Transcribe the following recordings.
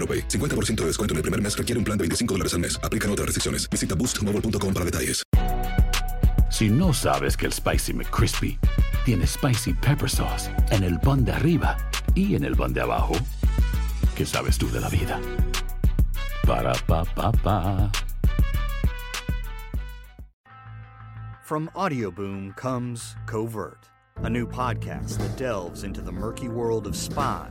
AroPay. 50% de descuento en el primer mes requiere un plan de 25 dólares al mes. Aplican otras restricciones. Visita boostmobile.com para detalles. Si no sabes que el Spicy McCrispy tiene Spicy Pepper Sauce en el pan de arriba y en el pan de abajo, ¿qué sabes tú de la vida? Para, pa, pa, pa. From Audioboom comes Covert, a new podcast that delves into the murky world of spies,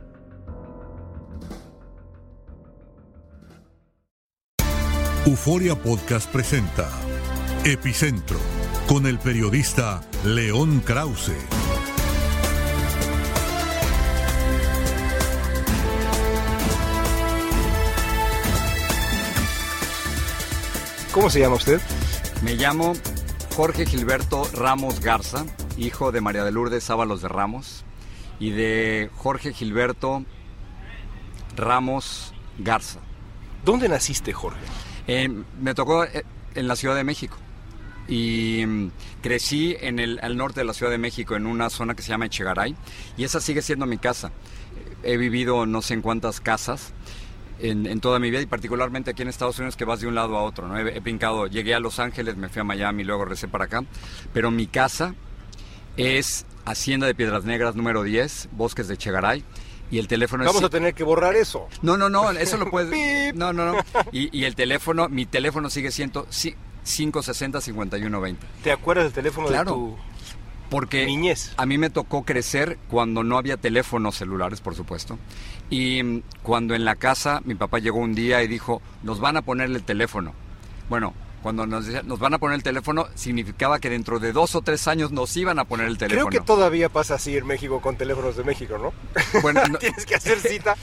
Euforia Podcast presenta Epicentro con el periodista León Krause. ¿Cómo se llama usted? Me llamo Jorge Gilberto Ramos Garza, hijo de María de Lourdes Ábalos de Ramos y de Jorge Gilberto Ramos Garza. ¿Dónde naciste, Jorge? Eh, me tocó eh, en la Ciudad de México y mm, crecí en el al norte de la Ciudad de México en una zona que se llama Echegaray y esa sigue siendo mi casa. He vivido no sé en cuántas casas en, toda mi vida y particularmente aquí en Estados Unidos que vas de un lado a otro. ¿no? He, he llegué a Los Ángeles, me fui a Miami, luego regresé para acá, pero mi casa es Hacienda de Piedras Negras número 10, Bosques de Echegaray. Y el teléfono Vamos es... a tener que borrar eso. No, no, no, eso lo puedes... No, no, no. Y, y el teléfono, mi teléfono sigue siendo sí, 560-5120. ¿Te acuerdas del teléfono Claro. de tu Porque niñez? a mí me tocó crecer cuando no había teléfonos celulares, por supuesto. Y mm, cuando en la casa mi papá llegó un día y dijo, nos van a ponerle el teléfono. Bueno, cuando nos, nos van a poner el teléfono, significaba que dentro de dos o tres años nos iban a poner el teléfono. Creo que todavía pasa así en México con teléfonos de México, ¿no? Bueno, no- Tienes que hacer cita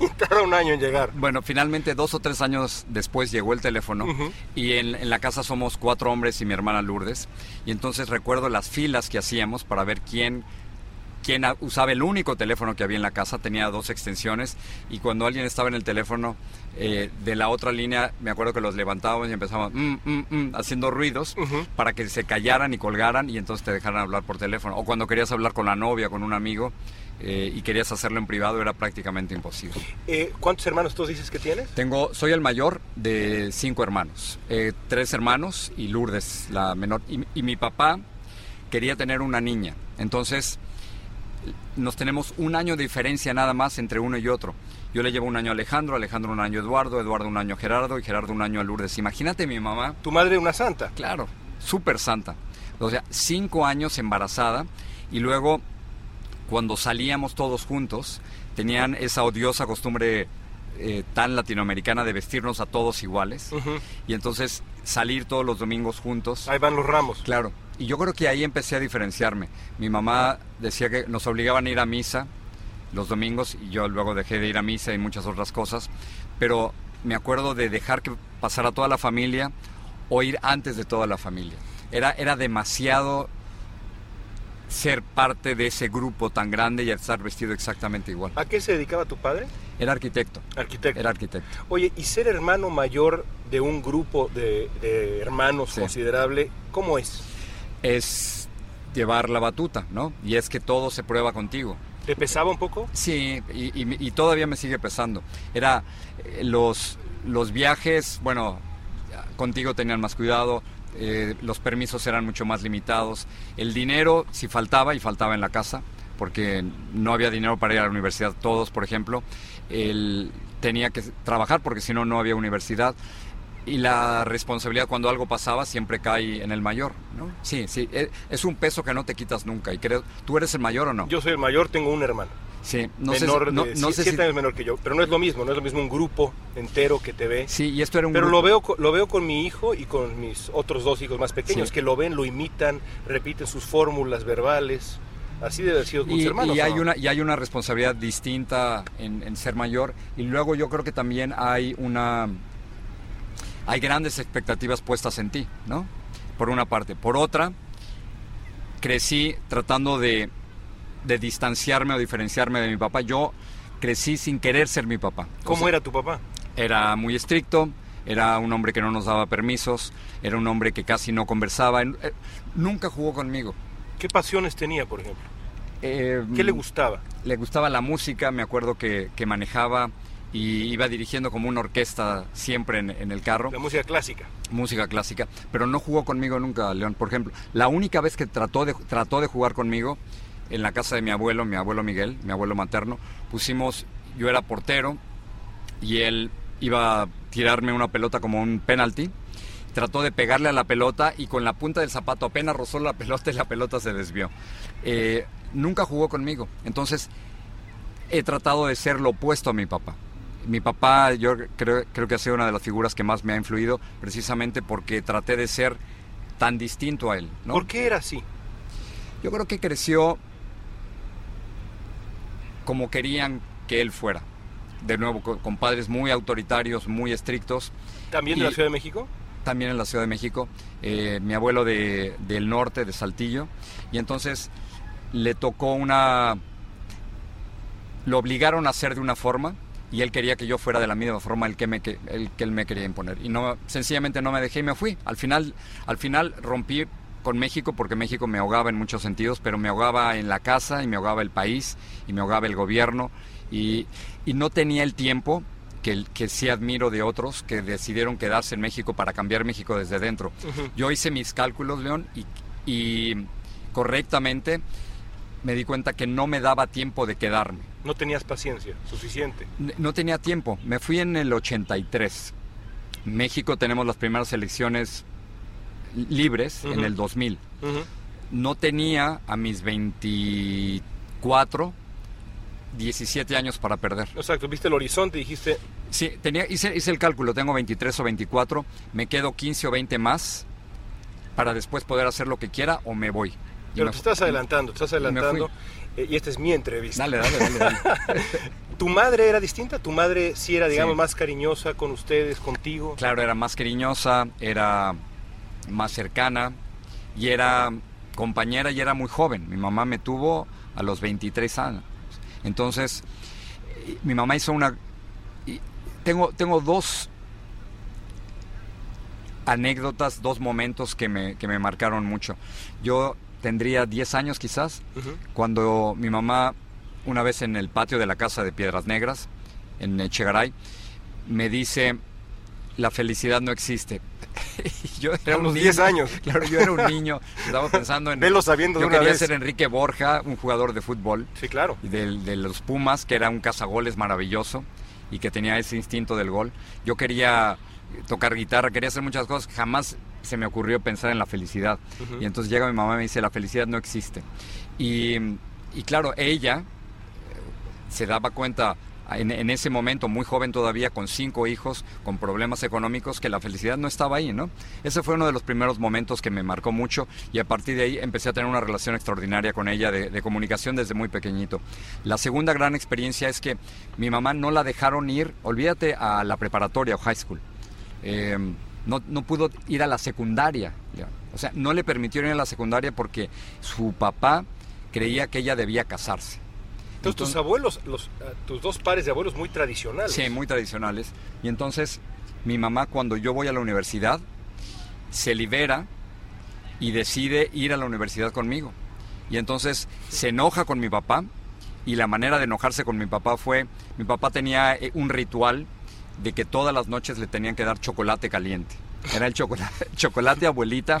y tarda un año en llegar. Bueno, finalmente dos o tres años después llegó el teléfono Ujú. y en, en la casa somos cuatro hombres y mi hermana Lourdes. Y entonces recuerdo las filas que hacíamos para ver quién, a- usaba el único teléfono que había en la casa. Tenía dos extensiones y cuando alguien estaba en el teléfono eh, de la otra línea, me acuerdo que los levantábamos y empezábamos "Mm, mm, mm", haciendo ruidos para que se callaran y colgaran y entonces te dejaran hablar por teléfono. O cuando querías hablar con la novia, con un amigo eh, y querías hacerlo en privado, era prácticamente imposible. Eh, ¿Cuántos hermanos tú dices que tienes? Tengo, soy el mayor de cinco hermanos, tres hermanos y Lourdes, la menor. Y, y mi papá quería tener una niña, entonces nos tenemos un año de diferencia nada más entre uno y otro. Yo le llevo un año a Alejandro, Alejandro un año a Eduardo, Eduardo un año a Gerardo y Gerardo un año a Lourdes. Imagínate mi mamá. Tu madre una santa. Claro, súper santa. O sea, cinco años embarazada y luego cuando salíamos todos juntos tenían esa odiosa costumbre eh, tan latinoamericana de vestirnos a todos iguales y entonces salir todos los domingos juntos. Ahí van los ramos. Claro. y yo creo que ahí empecé a diferenciarme. Mi mamá decía que nos obligaban a ir a misa los domingos y yo luego dejé de ir a misa y muchas otras cosas, pero me acuerdo de dejar que pasara toda la familia o ir antes de toda la familia. Era, era demasiado ser parte de ese grupo tan grande y estar vestido exactamente igual. ¿A qué se dedicaba tu padre? Era arquitecto. Arquitecto. Era arquitecto. Oye, y ser hermano mayor de un grupo de, de hermanos considerable, ¿cómo es? Es llevar la batuta, ¿no? Y es que todo se prueba contigo. ¿Te pesaba un poco? Sí, y, todavía me sigue pesando. Era eh, los, los viajes, bueno, contigo tenían más cuidado, eh, los permisos eran mucho más limitados, el dinero si faltaba y faltaba en la casa, porque no había dinero para ir a la universidad todos, por ejemplo, él tenía que trabajar porque si no no había universidad y la responsabilidad cuando algo pasaba siempre cae en el mayor, ¿no? Sí, sí, e- es un peso que no te quitas nunca y creo, ¿tú eres el mayor o no? Yo soy el mayor, tengo un hermano. Sí, no sé, menor si- no, de no sé siete si... años menor que yo, pero no es lo mismo, no es lo mismo un grupo entero que te ve. Sí, y esto era un Pero grupo- lo veo lo veo con mi hijo y con mis otros dos hijos más pequeños Sí. que lo ven, lo imitan, repiten sus fórmulas verbales. Así debe haber sido con y, tus hermanos. y ¿o hay no? una y hay una responsabilidad distinta en, en ser mayor y luego yo creo que también hay una hay grandes expectativas puestas en ti no por una parte por otra crecí tratando de, de distanciarme o diferenciarme de mi papá yo crecí sin querer ser mi papá ¿Cómo O sea, era tu papá? era muy estricto, era un hombre que no nos daba permisos, era un hombre que casi no conversaba, eh, nunca jugó conmigo. ¿Qué pasiones tenía, por ejemplo? Eh, ¿Qué le gustaba? Le gustaba la música, me acuerdo que, que manejaba y iba dirigiendo como una orquesta siempre en, en el carro, La música clásica. música clásica, pero no jugó conmigo nunca, León. Por ejemplo, la única vez que trató de, trató de jugar conmigo en la casa de mi abuelo, mi abuelo Miguel, mi abuelo materno, pusimos, yo era portero y él iba a tirarme una pelota como un penalti. Trató de pegarle a la pelota y con la punta del zapato apenas rozó la pelota y la pelota se desvió. Eh, nunca jugó conmigo. Entonces he tratado de ser lo opuesto a mi papá. Mi papá yo creo, creo que ha sido una de las figuras que más me ha influido precisamente porque traté de ser tan distinto a él. ¿no? ¿Por qué era así? Yo creo que creció como querían que él fuera. De nuevo, con, con padres muy autoritarios, muy estrictos. ¿También de Y- la Ciudad de México? También en la Ciudad de México. Eh, mi abuelo de, del norte, de Saltillo. Y entonces le tocó una... Lo obligaron a hacer de una forma y él quería que yo fuera de la misma forma el que, me, el que él me quería imponer. Y no, sencillamente no me dejé y me fui. Al final, al final rompí con México porque México me ahogaba en muchos sentidos, pero me ahogaba en la casa y me ahogaba el país y me ahogaba el gobierno y, y no tenía el tiempo que, que sí admiro de otros que decidieron quedarse en México para cambiar México desde dentro. Yo hice mis cálculos, León, y, y correctamente me di cuenta que no me daba tiempo de quedarme. No tenías paciencia suficiente. N- No tenía tiempo. Me fui en el 83. México tenemos las primeras elecciones libres en Ujú. el 2000. Ujú. No tenía a mis 24, 17 años para perder. Exacto, viste el horizonte y dijiste, Sí, tenía, hice, hice el cálculo, tengo 23 o 24, me quedo 15 o 20 más para después poder hacer lo que quiera o me voy. Pero te estás adelantando, te estás adelantando. eh, y esta es mi entrevista. Dale, dale, dale. dale. ¿Tu madre era distinta? ¿Tu madre sí era, digamos, Sí. más cariñosa con ustedes, contigo? Claro, era más cariñosa, era más cercana y era compañera y era muy joven. Mi mamá me tuvo a los 23 años. Entonces, eh, mi mamá hizo una... Tengo, tengo dos anécdotas, dos momentos que me, que me marcaron mucho. Yo tendría 10 años quizás, cuando mi mamá, una vez en el patio de la casa de Piedras Negras, en Echegaray, me dice, la felicidad no existe. Yo era A los niño, 10 años. Claro, yo era un niño, estaba pensando en... Velo sabiendo de yo una quería vez. ser Enrique Borja, un jugador de fútbol, Sí, claro. y del- de, los Pumas, que era un cazagoles maravilloso y que tenía ese instinto del gol. Yo quería tocar guitarra, quería hacer muchas cosas, jamás se me ocurrió pensar en la felicidad. Y entonces llega mi mamá y me dice, la felicidad no existe. Y, y claro, ella eh, se daba cuenta en, en, ese momento, muy joven todavía, con cinco hijos, con problemas económicos, que la felicidad no estaba ahí, ¿no? Ese fue uno de los primeros momentos que me marcó mucho y a partir de ahí empecé a tener una relación extraordinaria con ella de, de comunicación desde muy pequeñito. La segunda gran experiencia es que mi mamá no la dejaron ir, olvídate, a la preparatoria o high school. Eh, no, no, pudo ir a la secundaria. O sea, no le permitieron ir a la secundaria porque su papá creía que ella debía casarse. Entonces, tus abuelos, los, uh, tus dos pares de abuelos muy tradicionales. Sí, muy tradicionales. Y entonces mi mamá cuando yo voy a la universidad se libera y decide ir a la universidad conmigo. Y entonces se enoja con mi papá y la manera de enojarse con mi papá fue, mi papá tenía eh, un ritual de que todas las noches le tenían que dar chocolate caliente. Era el chocolate, chocolate abuelita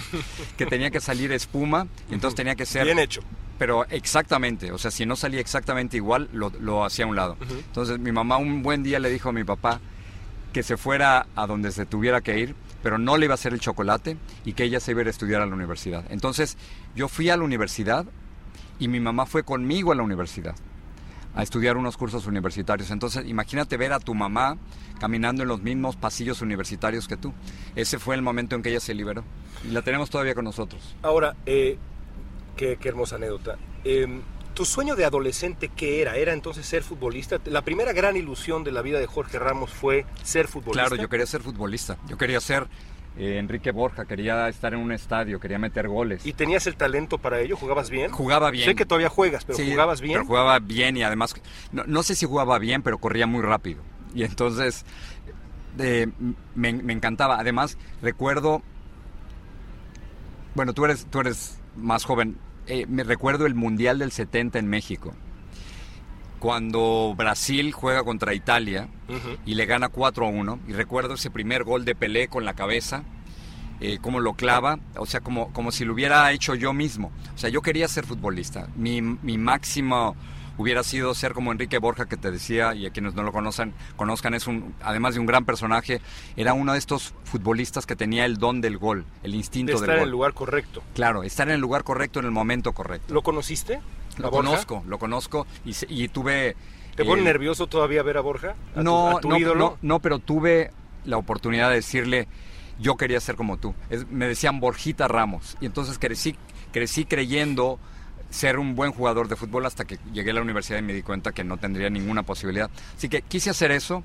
que tenía que salir espuma, entonces tenía que ser... Bien hecho. Pero exactamente, o sea, si no salía exactamente igual, lo, lo hacía a un lado. Uh -huh. Entonces mi mamá un buen día le dijo a mi papá que se fuera a donde se tuviera que ir, pero no le iba a hacer el chocolate y que ella se iba a ir a estudiar a la universidad. Entonces yo fui a la universidad y mi mamá fue conmigo a la universidad a estudiar unos cursos universitarios. Entonces, imagínate ver a tu mamá caminando en los mismos pasillos universitarios que tú. Ese fue el momento en que ella se liberó. Y la tenemos todavía con nosotros. Ahora, eh, qué, qué, hermosa anécdota. Eh, ¿Tu sueño de adolescente qué era? ¿Era entonces ser futbolista? La primera gran ilusión de la vida de Jorge Ramos fue ser futbolista. Claro, yo quería ser futbolista. Yo quería ser eh, Enrique Borja, quería estar en un estadio, quería meter goles. ¿Y tenías el talento para ello? ¿Jugabas bien? Jugaba bien. Sé que todavía juegas, pero sí, jugabas bien. Pero jugaba bien y además, no, no, sé si jugaba bien, pero corría muy rápido. Y entonces eh, me, me, encantaba. Además, recuerdo, bueno, tú eres, tú eres más joven, eh, me recuerdo el Mundial del 70 en México cuando Brasil juega contra Italia uh -huh. y le gana 4 a 1. Y recuerdo ese primer gol de Pelé con la cabeza, eh, cómo lo clava, o sea, como, como si lo hubiera hecho yo mismo. O sea, yo quería ser futbolista. Mi, mi máximo hubiera sido ser como Enrique Borja, que te decía, y a quienes no lo conozcan, conozcan, es un, además de un gran personaje, era uno de estos futbolistas que tenía el don del gol, el instinto de estar del gol. en el lugar correcto. Claro, estar en el lugar correcto en el momento correcto. ¿Lo conociste? Lo conozco, lo conozco y, y tuve... ¿Te pone eh, nervioso todavía ver a Borja? ¿A no, tu, a tu no, ídolo? no, no, pero tuve la oportunidad de decirle, yo quería ser como tú. Es, me decían Borjita Ramos y entonces crecí, crecí creyendo ser un buen jugador de fútbol hasta que llegué a la universidad y me di cuenta que no tendría ninguna posibilidad. Así que quise hacer eso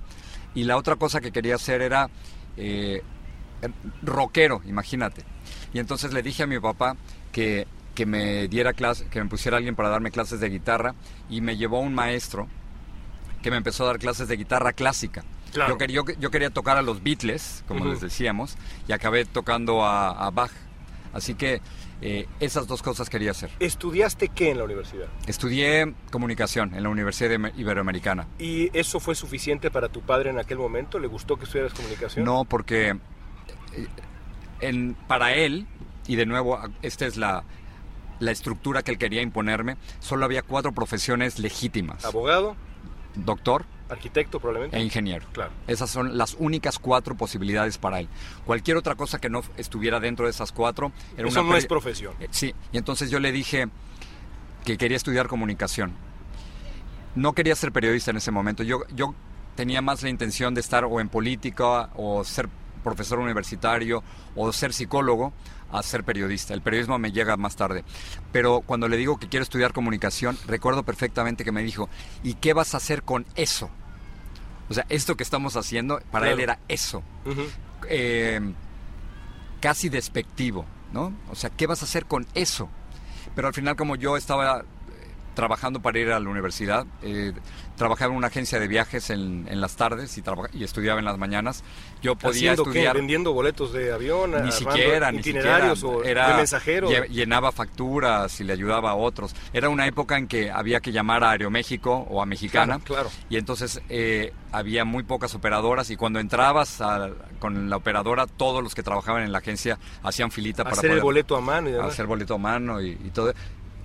y la otra cosa que quería hacer era eh, rockero, imagínate. Y entonces le dije a mi papá que que me diera clase, que me pusiera alguien para darme clases de guitarra y me llevó un maestro que me empezó a dar clases de guitarra clásica. Claro. Yo, yo, yo, quería tocar a los Beatles, como uh -huh. les decíamos, y acabé tocando a, a Bach. Así que eh, esas dos cosas quería hacer. ¿Estudiaste qué en la universidad? Estudié comunicación en la Universidad Iberoamericana. ¿Y eso fue suficiente para tu padre en aquel momento? ¿Le gustó que estudiaras comunicación? No, porque eh, en, para él, y de nuevo, esta es la, la estructura que él quería imponerme, solo había cuatro profesiones legítimas. Abogado. Doctor. Arquitecto probablemente. E ingeniero. Claro. Esas son las únicas cuatro posibilidades para él. Cualquier otra cosa que no estuviera dentro de esas cuatro era Eso una... no es profesión. Eh, sí, y entonces yo le dije que quería estudiar comunicación. No quería ser periodista en ese momento. Yo, yo tenía más la intención de estar o en política o ser profesor universitario o ser psicólogo a ser periodista. El periodismo me llega más tarde. Pero cuando le digo que quiero estudiar comunicación, recuerdo perfectamente que me dijo, ¿y qué vas a hacer con eso? O sea, esto que estamos haciendo, para claro. él era eso. Uh -huh. eh, casi despectivo, ¿no? O sea, ¿qué vas a hacer con eso? Pero al final, como yo estaba trabajando para ir a la universidad. Eh, trabajaba en una agencia de viajes en, en las tardes y, y, estudiaba en las mañanas. Yo podía estudiar. Qué? ¿Vendiendo boletos de avión? Ni siquiera, ni siquiera. O era, de mensajero. Llenaba facturas y le ayudaba a otros. Era una época en que había que llamar a Aeroméxico o a Mexicana. Claro, claro. Y entonces eh, había muy pocas operadoras y cuando entrabas a, con la operadora, todos los que trabajaban en la agencia hacían filita para hacer el boleto a mano y demás. Hacer boleto a mano y, y todo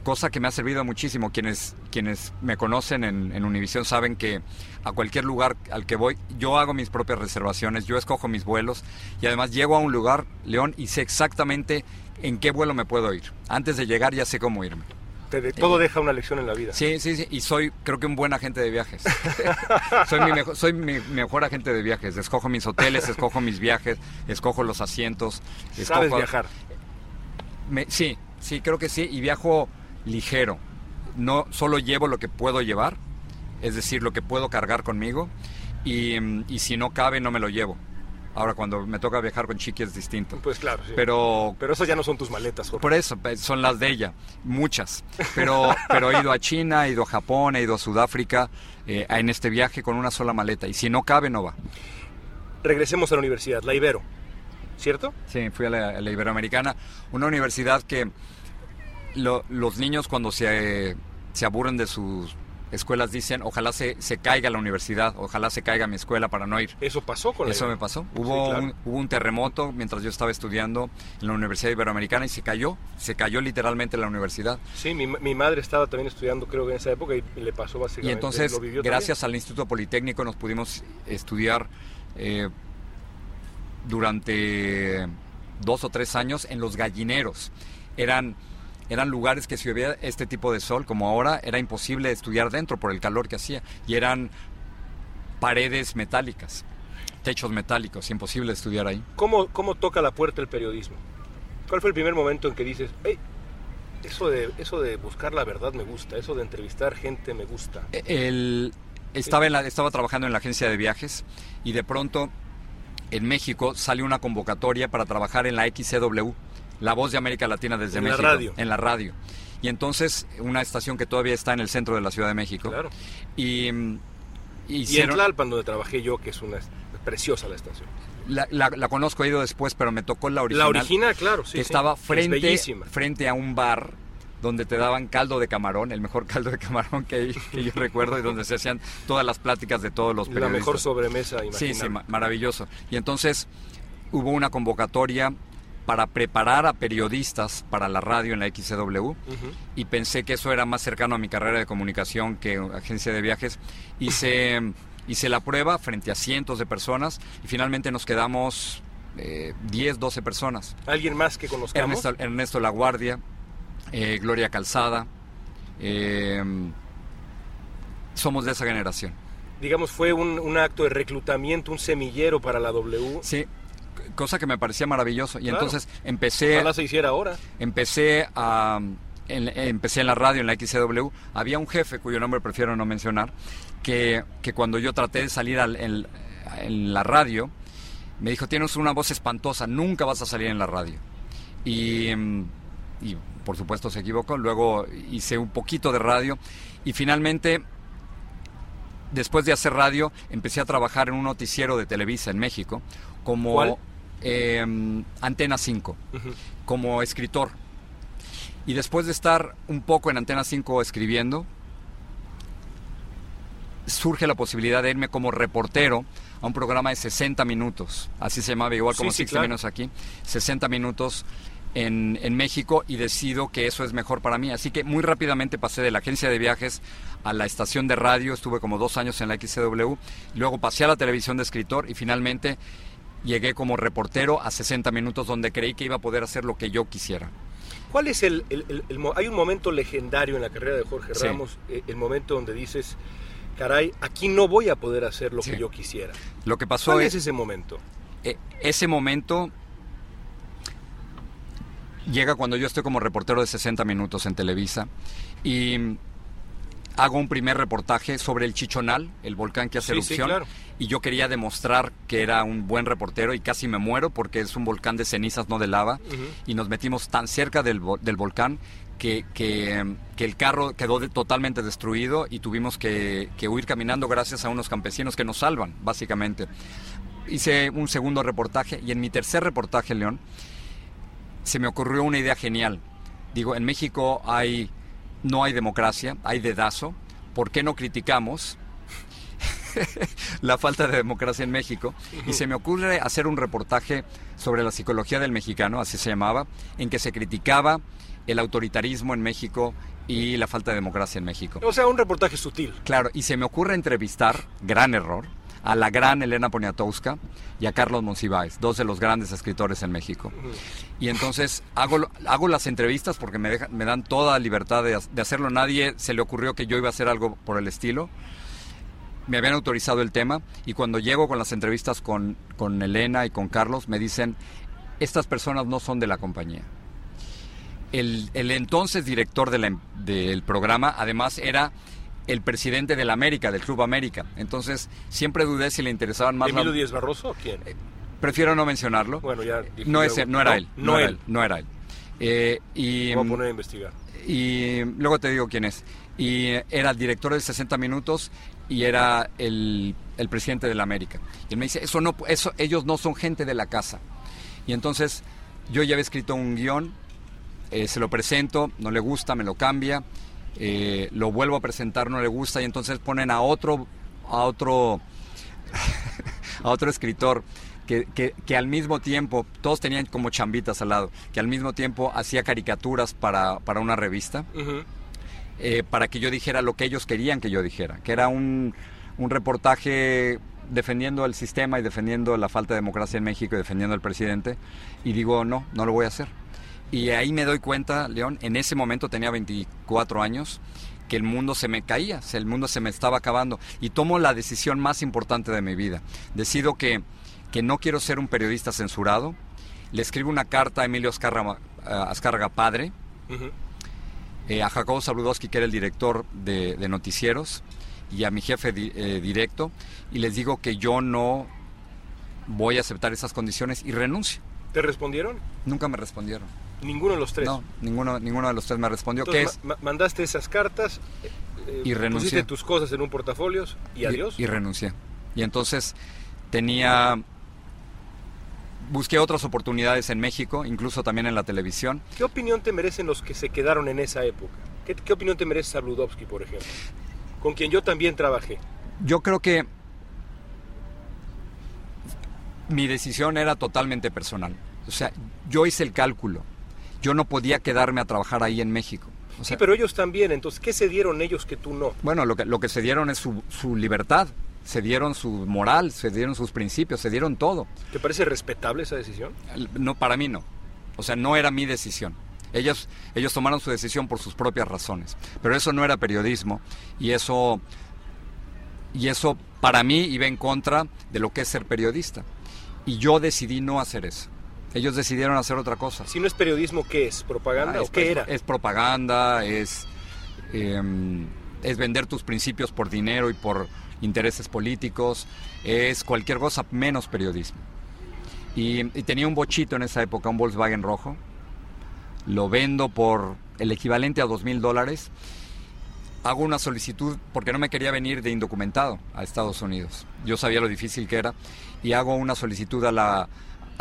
cosa que me ha servido muchísimo. Quienes, quienes me conocen en, en Univisión saben que a cualquier lugar al que voy, yo hago mis propias reservaciones, yo escojo mis vuelos y además llego a un lugar, León, y sé exactamente en qué vuelo me puedo ir. Antes de llegar ya sé cómo irme. te de- todo deja una lección en la vida. Sí, sí, sí, y soy creo que un buen agente de viajes. soy mi mejor, soy mi mejor agente de viajes. Escojo mis hoteles, escojo mis viajes, escojo los asientos. Sabes escojo- viajar. Me- sí, sí, creo que sí, y viajo ligero. No solo llevo lo que puedo llevar, es decir, lo que puedo cargar conmigo, y, mm, y si no cabe, no me lo llevo. Ahora, cuando me toca viajar con Chiqui es distinto. Pues claro, sí. Pero Pero esas ya no son tus maletas, Jorge. por eso, son las de ella, muchas. Pero, pero he ido a China, he ido a Japón, he ido a Sudáfrica eh, en este viaje con una sola maleta. Y si no cabe, no va. Regresemos a la universidad, la Ibero, ¿cierto? Sí, fui a la, a la Iberoamericana, una universidad que lo- los niños cuando se, se aburren de sus escuelas dicen, ojalá se, se caiga la universidad, ojalá se caiga mi escuela para no ir. Eso pasó con la Eso me pasó. Sí, Hubo, claro. un, hubo un terremoto mientras yo estaba estudiando en la Universidad Iberoamericana y se cayó, se cayó literalmente la universidad. Sí, mi, mi madre estaba también estudiando, creo que en esa época, y, le pasó básicamente. Y entonces, lo gracias al Instituto Politécnico, nos pudimos estudiar eh, durante dos o tres años en los gallineros. Eran, eran lugares que si hubiera este tipo de sol, como ahora, era imposible estudiar dentro por el calor que hacía. Y eran paredes metálicas, techos metálicos, imposible estudiar ahí. ¿Cómo, ¿Cómo toca la puerta el periodismo? ¿Cuál fue el primer momento en que dices, hey, eso de, eso de buscar la verdad me gusta, eso de entrevistar gente me gusta? El, estaba, en la- estaba trabajando en la agencia de viajes y de pronto en México salió una convocatoria para trabajar en la XCW, la voz de América Latina desde En la México. radio. En la radio. Y entonces, una estación que todavía está en el centro de la Ciudad de México. Claro. Y, Y en hicieron, Tlalpan, donde trabajé yo, que es una preciosa la estación. la, la- la conozco, he ido después, pero me tocó la original. La original, claro, sí. que sí. estaba Es frente, frente a un bar donde te daban caldo de camarón, el mejor caldo de camarón que, que yo recuerdo y donde se hacían todas las pláticas de todos los La periodistas. mejor sobremesa Sí, imaginable. sí, ma- maravilloso. Y entonces hubo una convocatoria para preparar a periodistas para la radio en la XCW y pensé que eso era más cercano a mi carrera de comunicación que agencia de viajes. Hice, hice la prueba frente a cientos de personas y finalmente nos quedamos eh, 10, 12 personas. ¿Alguien más que conozcamos? Ernesto, Ernesto Laguardia, eh, Gloria Calzada. eh, somos de esa generación. Digamos, fue un, un acto de reclutamiento, un semillero para la W. Sí, cosa que me parecía maravilloso. Y Claro. entonces empecé, Ojalá se hiciera ahora. empecé a... en- empecé en la radio, en la XCW, había un jefe cuyo nombre prefiero no mencionar, que, que cuando yo traté de salir al- en, en la radio, me dijo, tienes una voz espantosa, nunca vas a salir en la radio. Y, mm, y, por supuesto se equivocó, luego hice un poquito de radio y finalmente, después de hacer radio, empecé a trabajar en un noticiero de Televisa en México como ¿Cuál? Eh, Antena 5 Ujú. como escritor. Y después de estar un poco en Antena 5 escribiendo, surge la posibilidad de irme como reportero a un programa de 60 minutos. Así se llamaba, igual como sí, 60 claro. minutos aquí. 60 minutos en, en México y decido que eso es mejor para mí. Así que muy rápidamente pasé de la agencia de viajes a la estación de radio. Estuve como dos años en la XCW. Luego pasé a la televisión de escritor y finalmente llegué como reportero a 60 minutos donde creí que iba a poder hacer lo que yo quisiera. ¿Cuál es el, el- el- el mo- Hay un momento legendario en la carrera de Jorge. Ramos, eh, el momento donde dices, caray, aquí no voy a poder hacer lo Sí. que yo quisiera. Lo que pasó ¿Cuál es, es ese momento? eh, ese momento llega cuando yo estoy como reportero de 60 minutos en Televisa y hago un primer reportaje sobre el Chichonal, el volcán que hace Sí, sí, erupción, claro. y yo quería demostrar que era un buen reportero y casi me muero porque es un volcán de cenizas, no de lava, Ujú. y nos metimos tan cerca del, vo- del volcán que, que, que el carro quedó de- totalmente destruido y tuvimos que, que huir caminando gracias a unos campesinos que nos salvan, básicamente. Hice un segundo reportaje y en mi tercer reportaje, León, se me ocurrió una idea genial. Digo, en México hay no hay democracia, hay dedazo. ¿Por qué no criticamos la falta de democracia en México? Y se me ocurre hacer un reportaje sobre la psicología del mexicano, así se llamaba, en que se criticaba el autoritarismo en México y la falta de democracia en México. O sea, un reportaje sutil. Claro, y se me ocurre entrevistar, gran error, a la gran Elena Poniatowska y a Carlos Monsiváis, dos de los grandes escritores en México. Y entonces hago, hago las entrevistas porque me, dejan, me dan toda libertad de, de hacerlo. Nadie se le ocurrió que yo iba a hacer algo por el estilo me habían autorizado el tema y cuando llego con las entrevistas con, con Elena y con Carlos me dicen, estas personas no son de la compañía. El, el entonces director de la- del programa además era el presidente de la América, del Club América. Entonces siempre dudé si le interesaban más... la- ¿Emilio Díaz Barroso o quién? Prefiero no mencionarlo. Bueno, ya dije no, luego. ese, no era él. No, era él. No era él. Eh, y, Me voy a poner a investigar. y luego te digo quién es. Y era el director de 60 Minutos y era el, el presidente de la América. Y él me dice, eso no, eso, ellos no son gente de la casa. Y entonces yo ya había escrito un guion, eh, se lo presento, no le gusta, me lo cambia, eh, lo vuelvo a presentar, no le gusta, y entonces ponen a otro, a otro, a otro escritor que, que- que al mismo tiempo, todos tenían como chambitas al lado, que al mismo tiempo hacía caricaturas para, para una revista, eh, para que yo dijera lo que ellos querían que yo dijera, que era un, un reportaje defendiendo el sistema y defendiendo la falta de democracia en México y defendiendo al presidente, y digo, no, no lo voy a hacer. Y ahí me doy cuenta, León, en ese momento tenía 24 años, que el mundo se me caía, el mundo se me estaba acabando. Y tomo la decisión más importante de mi vida. Decido que, que no quiero ser un periodista censurado. Le escribo una carta a Emilio Azcárraga, padre, eh, a Jacobo Sabludowski, que era el director de, de noticieros, y a mi jefe di- eh, directo, y les digo que yo no voy a aceptar esas condiciones y renuncio. ¿Te respondieron? Nunca me respondieron. Ninguno de los tres. No, ninguno, ninguno de los tres me respondió. ¿Qué es? ma- ma- mandaste esas cartas, eh, Y renuncié. pusiste tus cosas en un portafolios y adiós. Y, renuncié. Y entonces tenía... Busqué otras oportunidades en México, incluso también en la televisión. ¿Qué opinión te merecen los que se quedaron en esa época? ¿Qué, qué opinión te merece Sabludowski, por ejemplo? Con quien yo también trabajé. Yo creo que mi decisión era totalmente personal. O sea, yo hice el cálculo. Yo no podía quedarme a trabajar ahí en México. O sea, sí, pero ellos también. Entonces, ¿qué se dieron ellos que tú no? Bueno, lo que, lo que se dieron es su, su libertad, se dieron su moral, se dieron sus principios, se dieron todo. ¿Te parece respetable esa decisión? No, para mí no. O sea, no era mi decisión. Ellos, ellos tomaron su decisión por sus propias razones. Pero eso no era periodismo y eso, y eso para mí iba en contra de lo que es ser periodista. Y yo decidí no hacer eso. Ellos decidieron hacer otra cosa. Si no es periodismo, ¿qué es? ¿Propaganda Ah, o es- qué es- era? Es propaganda, es, em, es vender tus principios por dinero y por intereses políticos, es cualquier cosa menos periodismo. Y, y tenía un bochito en esa época, un Volkswagen rojo, lo vendo por el equivalente a dos mil dólares, hago una solicitud porque no me quería venir de indocumentado a Estados Unidos. Yo sabía lo difícil que era y hago una solicitud a la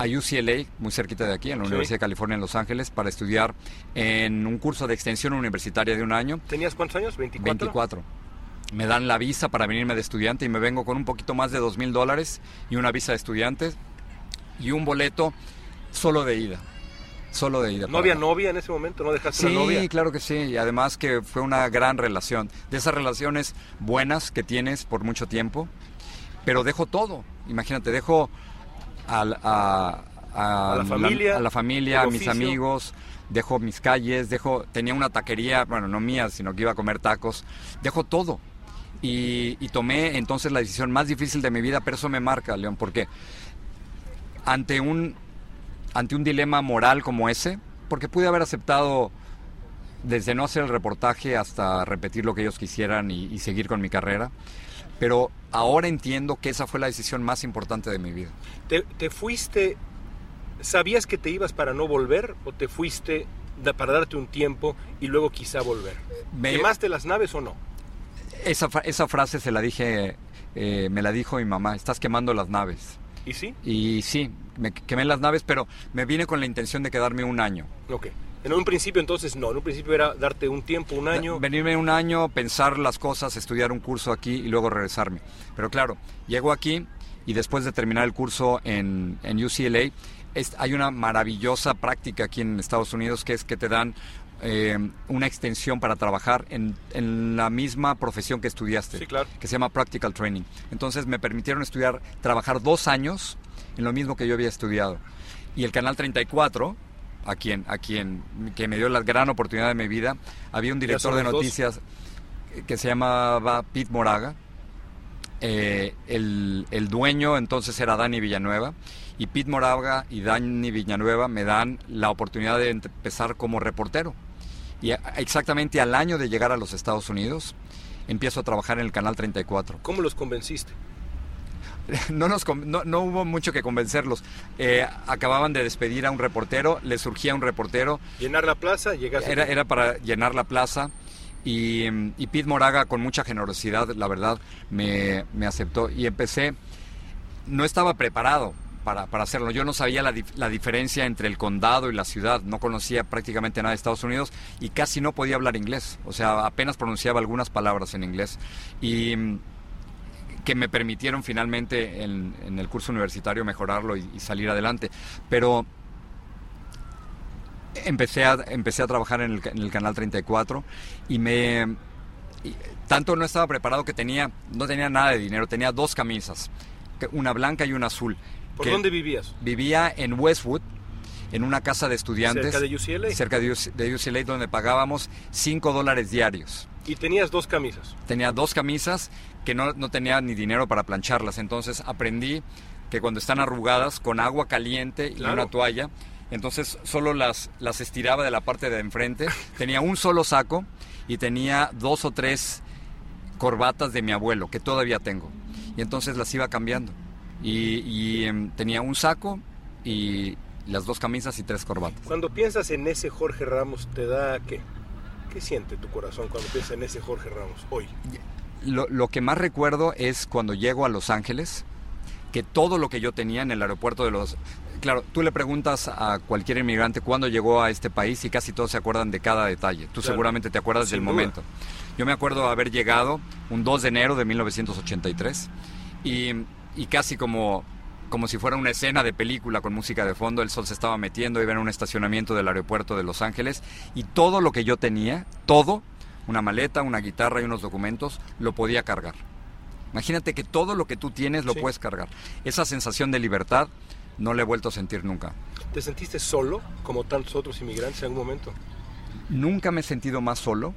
a UCLA, muy cerquita de aquí, en la Sí. Universidad de California en Los Ángeles, para estudiar en un curso de extensión universitaria de un año. ¿Tenías cuántos años? ¿24? 24. Me dan la visa para venirme de estudiante y me vengo con un poquito más de dos mil dólares y una visa de estudiante y un boleto solo de ida. Solo de ida. ¿No había acá. novia en ese momento? ¿No dejaste Sí, una novia? claro que sí, y además que fue una gran relación. De esas relaciones buenas que tienes por mucho tiempo, pero dejo todo. Imagínate, dejo a, a- A la familia, a, la familia, a el mis amigos, dejo mis calles, dejo, tenía una taquería, bueno, no mía, sino que iba a comer tacos, dejo todo. Y, y tomé entonces la decisión más difícil de mi vida, pero eso me marca, León, porque ante un, ante un dilema moral como ese, porque pude haber aceptado desde no hacer el reportaje hasta repetir lo que ellos quisieran y, y seguir con mi carrera, pero ahora entiendo que esa fue la decisión más importante de mi vida. ¿Te, te fuiste, sabías que te ibas para no volver o te fuiste da- para darte un tiempo y luego quizá volver? Me- ¿Quemaste las naves o no? Esa, esa frase se la dije, eh, me la dijo mi mamá, estás quemando las naves. ¿Y sí? Y sí, me quemé las naves, pero me vine con la intención de quedarme un año. Ok. En un principio entonces no, en un principio era darte un tiempo, un año. Venirme un año, pensar las cosas, estudiar un curso aquí y luego regresarme. Pero claro, llego aquí y después de terminar el curso en, en UCLA, es- hay una maravillosa práctica aquí en Estados Unidos que es que te dan eh, una extensión para trabajar en, en, la misma profesión que estudiaste, que se llama Practical Training. Entonces me permitieron estudiar, trabajar dos años en lo mismo que yo había estudiado. Y el Canal 34, a quien, a quien que me dio la gran oportunidad de mi vida, había un director de noticias que se llamaba Pete Moraga. Eh, el, el dueño entonces era Dani Villanueva y Pete Moraga y Dani Villanueva me dan la oportunidad de empezar como reportero. Y exactamente al año de llegar a los Estados Unidos, empiezo a trabajar en el Canal 34. ¿Cómo los convenciste? No, nos, no, hubo mucho que convencerlos. Eh, acababan de despedir a un reportero, le surgía un reportero. ¿Llenar la plaza? Llegaste era, era para llenar la plaza. Y, y Pete Moraga, con mucha generosidad, la verdad, me, me aceptó. Y empecé, no estaba preparado para, para hacerlo. Yo no sabía la, la, diferencia entre el condado y la ciudad, no conocía prácticamente nada de Estados Unidos y casi no podía hablar inglés, o sea, apenas pronunciaba algunas palabras en inglés. Y que me permitieron finalmente en, en el curso universitario mejorarlo y, salir adelante. Pero empecé a, empecé a trabajar en el, en el Canal 34 y me... tanto no estaba preparado que tenía, no tenía nada de dinero, tenía dos camisas, una blanca y una azul. ¿Por dónde vivías? Vivía en Westwood, en una casa de estudiantes. ¿Cerca de UCLA? Cerca de UCLA, donde pagábamos 5 dólares diarios. ¿Y tenías dos camisas? Tenía dos camisas que no, no tenía ni dinero para plancharlas. Entonces aprendí que cuando están arrugadas, con agua caliente y una toalla, entonces solo las, las estiraba de la parte de enfrente. tenía un solo saco y tenía dos o tres corbatas de mi abuelo, que todavía tengo. Y entonces las iba cambiando y, em, tenía un saco y las dos camisas y tres corbatas. Cuando piensas en ese Jorge Ramos, ¿te da qué? ¿Qué siente tu corazón cuando piensas en ese Jorge Ramos hoy? Lo, lo, que más recuerdo es cuando llego a Los Ángeles, que todo lo que yo tenía en el aeropuerto de Los... Claro, tú le preguntas a cualquier inmigrante cuándo llegó a este país y casi todos se acuerdan de cada detalle. Tú seguramente te acuerdas del momento. Yo me acuerdo haber llegado un 2 de enero de 1983 y y casi como, como si fuera una escena de película con música de fondo, el sol se estaba metiendo, iba en un estacionamiento del aeropuerto de Los Ángeles y todo lo que yo tenía, todo, una maleta, una guitarra y unos documentos, lo podía cargar. Imagínate que todo lo que tú tienes lo puedes cargar. Esa sensación de libertad no la he vuelto a sentir nunca. ¿Te sentiste solo, como tantos otros inmigrantes en algún momento? Nunca me he sentido más solo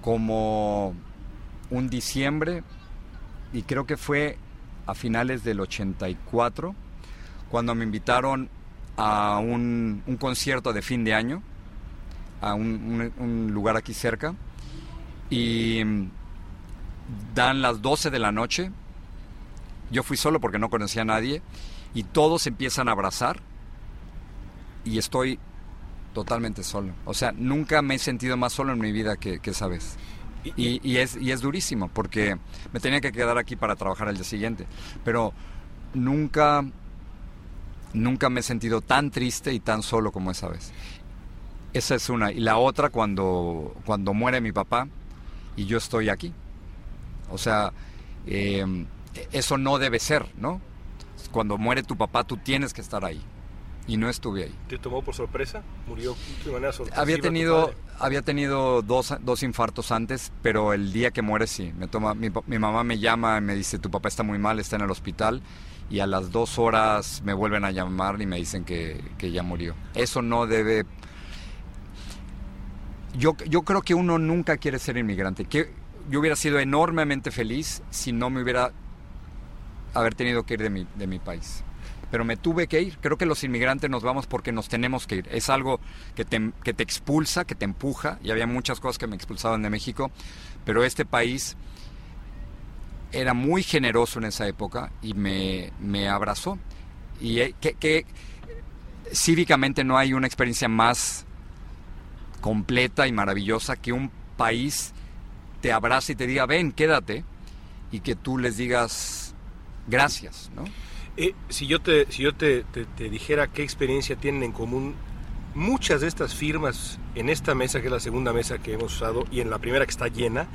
como un diciembre y creo que fue a finales del 84, cuando me invitaron a un, concierto de fin de año, a un, lugar aquí cerca, y dan las 12 de la noche, yo fui solo porque no conocía a nadie, y todos empiezan a abrazar, y estoy totalmente solo. O sea, nunca me he sentido más solo en mi vida que, que esa vez. Y, es, y es durísimo porque me tenía que quedar aquí para trabajar el día siguiente. Pero nunca, nunca me he sentido tan triste y tan solo como esa vez. Esa es una. Y la otra cuando, cuando muere mi papá y yo estoy aquí. O sea, em, eso no debe ser, ¿no? Cuando muere tu papá tú tienes que estar ahí y no estuve ahí. ¿Te tomó por sorpresa? ¿Murió de manera sorpresiva? Había tenido, había tenido dos, dos, infartos antes, pero el día que muere sí. Me toma, mi, mi, mamá me llama y me dice, tu papá está muy mal, está en el hospital. Y a las dos horas me vuelven a llamar y me dicen que, que ya murió. Eso no debe... Yo, yo creo que uno nunca quiere ser inmigrante. Que yo hubiera sido enormemente feliz si no me hubiera haber tenido que ir de mi, de mi país pero me tuve que ir. Creo que los inmigrantes nos vamos porque nos tenemos que ir. Es algo que te, que te expulsa, que te empuja, y había muchas cosas que me expulsaban de México, pero este país era muy generoso en esa época y me, me abrazó. Y eh, que, que cívicamente no hay una experiencia más completa y maravillosa que un país te abrace y te diga, ven, quédate, y que tú les digas gracias, ¿no? Eh, si yo, te, si yo te, dijera qué experiencia tienen en común muchas de estas firmas en esta mesa, que es la segunda mesa que hemos usado, y en la primera que está llena,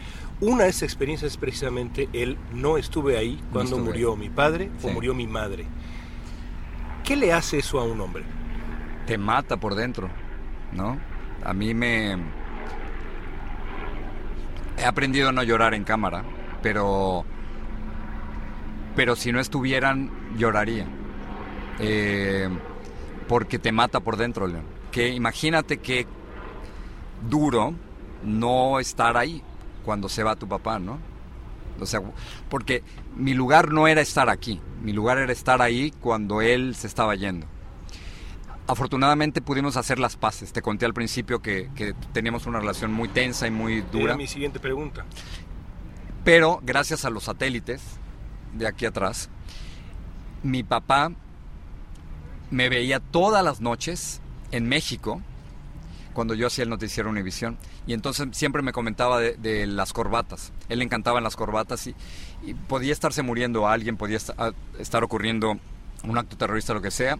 una de esas experiencias es precisamente el no estuve ahí cuando murió mi padre o murió mi madre. ¿Qué le hace eso a un hombre? Te mata por dentro, ¿no? A mí me... He aprendido a no llorar en cámara, pero... Pero si no estuvieran, lloraría. Eh, porque te mata por dentro, León. Que imagínate qué duro no estar ahí cuando se va tu papá, ¿no? O sea, porque mi lugar no era estar aquí, mi lugar era estar ahí cuando él se estaba yendo. Afortunadamente pudimos hacer las paces. Te conté al principio que, que teníamos una relación muy tensa y muy dura. Era mi siguiente pregunta. Pero gracias a los satélites de aquí atrás, mi papá me veía todas las noches en México cuando yo hacía el noticiero Univisión. Y entonces siempre me comentaba de, las corbatas. Él le encantaban las corbatas y, podía estarse muriendo a alguien, podía estar ocurriendo un acto terrorista, lo que sea.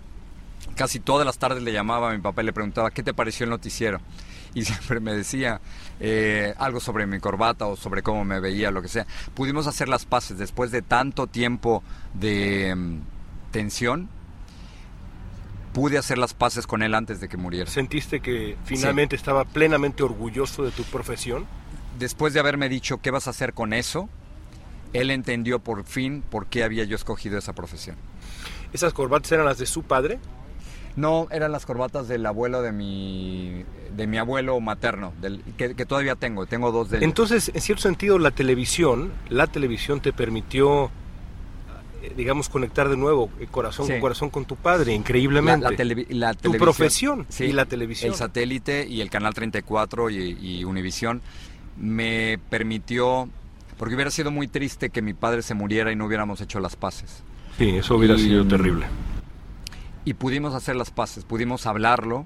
Casi todas las tardes le llamaba a mi papá y le preguntaba, ¿qué te pareció el noticiero? Y siempre me decía eh, algo sobre mi corbata o sobre cómo me veía, lo que sea. Pudimos hacer las paces después de tanto tiempo de mm, tensión pude hacer las paces con él antes de que muriera. ¿Sentiste que finalmente estaba plenamente orgulloso de tu profesión? Después de haberme dicho qué vas a hacer con eso, él entendió por fin por qué había yo escogido esa profesión. ¿Esas corbatas eran las de su padre? No, eran las corbatas del abuelo de mi, de mi abuelo materno, del, que, que, todavía tengo, tengo dos de ellos. Entonces, en cierto sentido, la televisión, la televisión te permitió eh, digamos, conectar de nuevo eh, corazón con corazón con tu padre, increíblemente. La, tu profesión y la televisión. El satélite y el Canal 34 y, y Univisión me permitió, porque hubiera sido muy triste que mi padre se muriera y no hubiéramos hecho las paces. Sí, eso hubiera sido terrible. Y pudimos hacer las paces, pudimos hablarlo.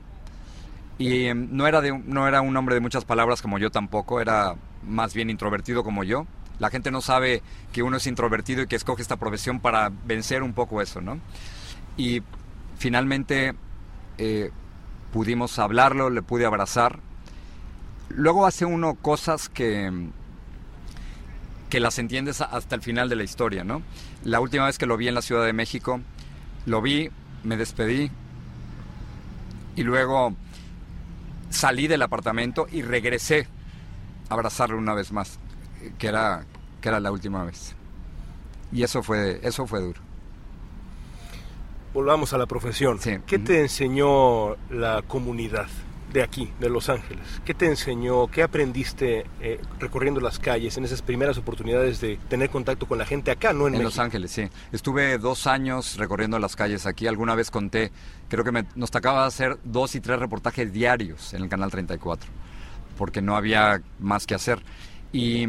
Y em, no, era de, no era un hombre de muchas palabras como yo tampoco, era más bien introvertido como yo la gente no sabe que uno es introvertido y que escoge esta profesión para vencer un poco eso, ¿no? Y finalmente eh, pudimos hablarlo, le pude abrazar. Luego hace uno cosas que, que las entiendes hasta el final de la historia, ¿no? La última vez que lo vi en la Ciudad de México, lo vi, me despedí y luego salí del apartamento y regresé a abrazarlo una vez más que era, que era la última vez. Y eso fue, eso fue duro. Volvamos a la profesión. ¿Qué te enseñó la comunidad de aquí, de Los Ángeles? ¿Qué te enseñó, qué aprendiste eh, recorriendo las calles en esas primeras oportunidades de tener contacto con la gente acá, no en, en Los Ángeles, sí. Estuve dos años recorriendo las calles aquí. Alguna vez conté, creo que nos tocaba hacer dos y tres reportajes diarios en el Canal 34, porque no había más que hacer. Y,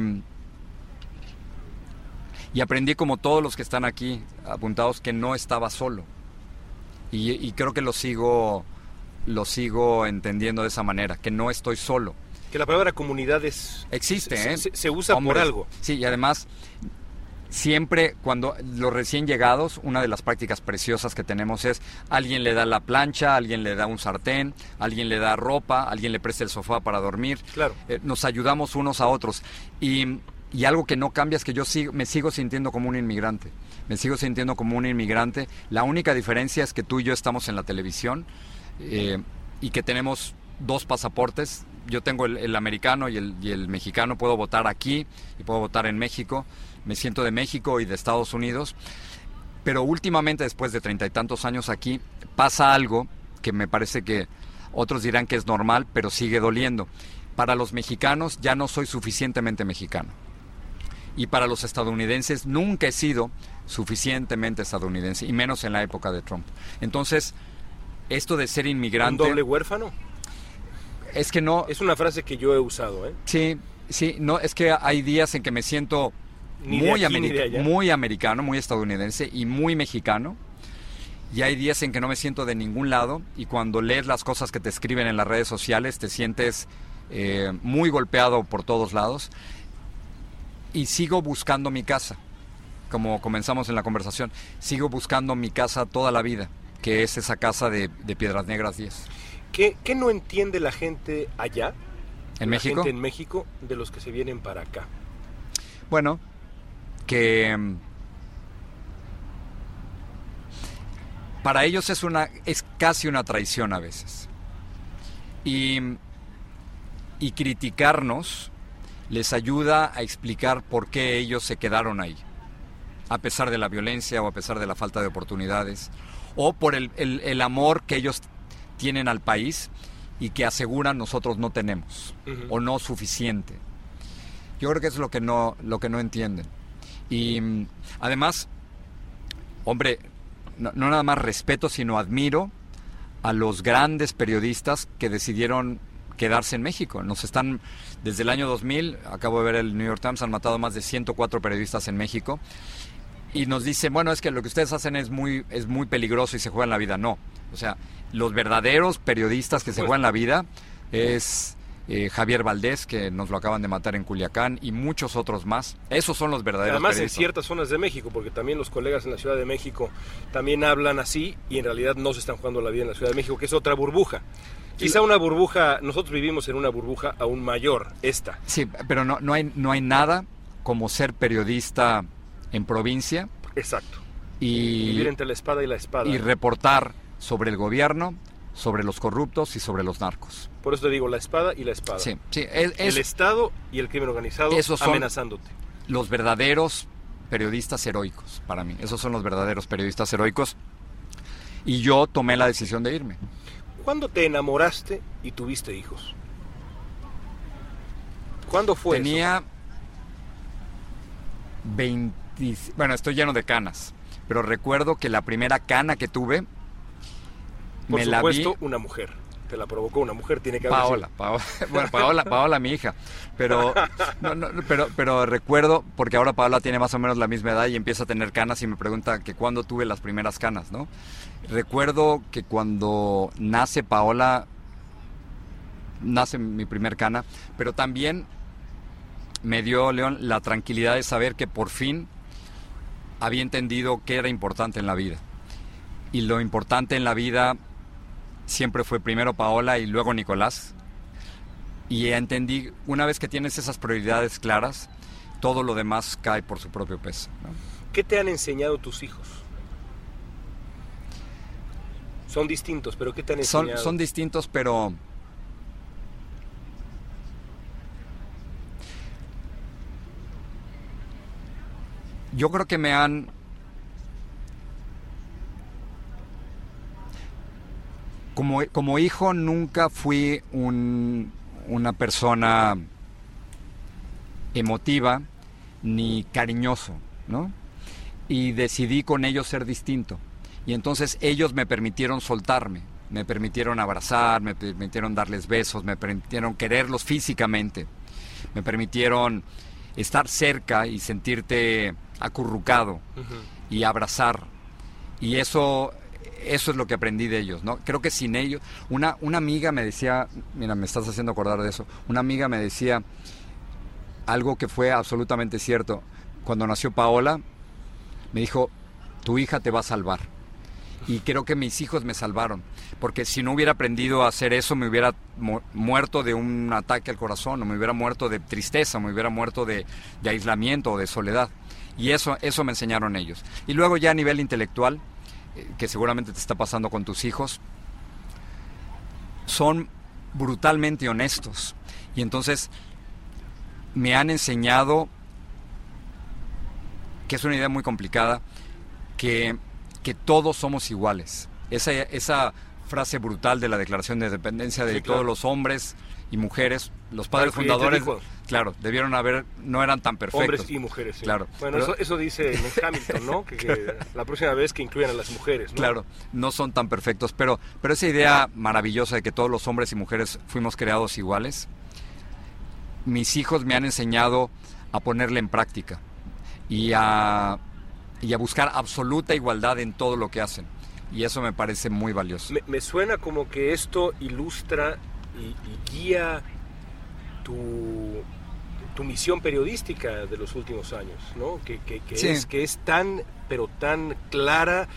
y aprendí como todos los que están aquí apuntados que no estaba solo. Y, creo que lo sigo, lo sigo entendiendo de esa manera, que no estoy solo. Que la palabra comunidad es... Existe, se, ¿eh? se, usa por algo. Sí, y además siempre cuando los recién llegados, una de las prácticas preciosas que tenemos es alguien le da la plancha, alguien le da un sartén, alguien le da ropa, alguien le presta el sofá para dormir. Claro. Eh, nos ayudamos unos a otros. Y, y, algo que no cambia es que yo sigo, me sigo sintiendo como un inmigrante. Me sigo sintiendo como un inmigrante. La única diferencia es que tú y yo estamos en la televisión eh, y que tenemos dos pasaportes. Yo tengo el, americano y el mexicano. Puedo votar aquí y puedo votar en México me siento de México y de Estados Unidos, pero últimamente, después de treinta y tantos años aquí, pasa algo que me parece que otros dirán que es normal, pero sigue doliendo. Para los mexicanos ya no soy suficientemente mexicano. Y para los estadounidenses nunca he sido suficientemente estadounidense, y menos en la época de Trump. Entonces, esto de ser inmigrante... ¿Un doble huérfano? Es que no... Es una frase que yo he usado, ¿eh? Sí, sí, no, es que hay días en que me siento muy, muy americano, muy estadounidense y muy mexicano. Y hay días en que no me siento de ningún lado y cuando lees las cosas que te escriben en las redes sociales te sientes eh, muy golpeado por todos lados. Y sigo buscando mi casa, como comenzamos en la conversación. Sigo buscando mi casa toda la vida, que es esa casa de, Piedras Negras 10. ¿Qué, ¿Qué, no entiende la gente allá? ¿En México? Gente en México de los que se vienen para acá. Bueno, que mm, para ellos es una es casi una traición a veces. Y y criticarnos les ayuda a explicar por qué ellos se quedaron ahí, a pesar de la violencia o a pesar de la falta de oportunidades, o por el, el- el amor que ellos tienen al país y que aseguran nosotros no tenemos, o no suficiente. Yo creo que es lo que no, lo que no entienden. Y además, hombre, no, no nada más respeto, sino admiro a los grandes periodistas que decidieron quedarse en México. Nos están, desde el año 2000, acabo de ver el New York Times, han matado más de 104 periodistas en México. Y nos dicen, bueno, es que lo que ustedes hacen es muy, es muy peligroso y se juegan la vida. No. O sea, los verdaderos periodistas que se juegan la vida es eh, Javier Valdés, que nos lo acaban de matar en Culiacán, y muchos otros más. Esos son los verdaderos Además en ciertas zonas de México, porque también los colegas en la Ciudad de México también hablan así y en realidad no se están jugando la vida en la Ciudad de México, que es otra burbuja. Quizá una burbuja, nosotros vivimos en una burbuja aún mayor, esta. Sí, pero no, no, hay, no hay nada como ser periodista en provincia Exacto. y, Vivir entre la espada y la espada. y reportar sobre el gobierno, sobre los corruptos y sobre los narcos. Por eso te digo, la espada y la espada. Sí, sí, es- el es- Estado y el crimen organizado Esos son- amenazándote. los verdaderos periodistas heroicos para mí. Esos son los verdaderos periodistas heroicos. Y yo tomé la decisión de irme. ¿Cuándo te enamoraste y tuviste hijos? ¿Cuándo fue eso? Tenía 20... Bueno, estoy lleno de canas. Pero recuerdo que la primera cana que tuve Por me la vi una mujer. Te la provocó una mujer, tiene que haber Paola. Paola, bueno, Paola, Paola, mi hija. Pero, no, no, pero, pero recuerdo, porque ahora Paola tiene más o menos la misma edad y empieza a tener canas y me pregunta que cuándo tuve las primeras canas, ¿no? Recuerdo que cuando nace Paola, nace mi primer cana, pero también me dio, León, la tranquilidad de saber que por fin había entendido qué era importante en la vida. Y lo importante en la vida siempre fue primero Paola y luego Nicolás. Y entendí, una vez que tienes esas prioridades claras, todo lo demás cae por su propio peso. ¿no? ¿Qué te han enseñado tus hijos? Son distintos, pero ¿qué te han Son, enseñado? son distintos, pero... Yo creo que me han... Como, como hijo nunca fui un- una persona emotiva ni cariñoso, ¿no? Y decidí con ellos ser distinto. Y entonces ellos me permitieron soltarme, me permitieron abrazar, me permitieron darles besos, me permitieron quererlos físicamente, me permitieron estar cerca y sentirte acurrucado y abrazar. Y eso, eso es lo que aprendí de ellos, ¿no? Creo que sin ellos, una, una amiga me decía, mira, me estás haciendo acordar de eso, una amiga me decía algo que fue absolutamente cierto. Cuando nació Paola, me dijo, tu hija te va a salvar. Y creo que mis hijos me salvaron, porque si no hubiera aprendido a hacer eso, me hubiera mu- muerto de un ataque al corazón, o me hubiera muerto de tristeza, me hubiera muerto de, de aislamiento o de soledad. Y eso, eso me enseñaron ellos. Y luego ya a nivel intelectual, eh, que seguramente te está pasando con tus hijos, son brutalmente honestos. Y entonces me han enseñado, que es una idea muy complicada, que, que todos somos iguales. Esa, esa frase brutal de la Declaración de Independencia de Sí, claro. todos los hombres y mujeres, los padres Alfred fundadores, claro, debieron haber, no eran tan perfectos. Hombres y mujeres, sí. Claro. Bueno, Pero- eso, eso dice Hamilton, ¿no? Que, que la próxima vez que incluyan a las mujeres, ¿no? Claro, no son tan perfectos, pero, pero esa idea maravillosa de que todos los hombres y mujeres fuimos creados iguales, mis hijos me han enseñado a ponerla en práctica y a, y a buscar absoluta igualdad en todo lo que hacen. Y eso me parece muy valioso. Me, me suena como que esto ilustra y, y guía tu, tu misión periodística de los últimos años, ¿no? Que, que- que Sí. es, que es tan, pero tan clara,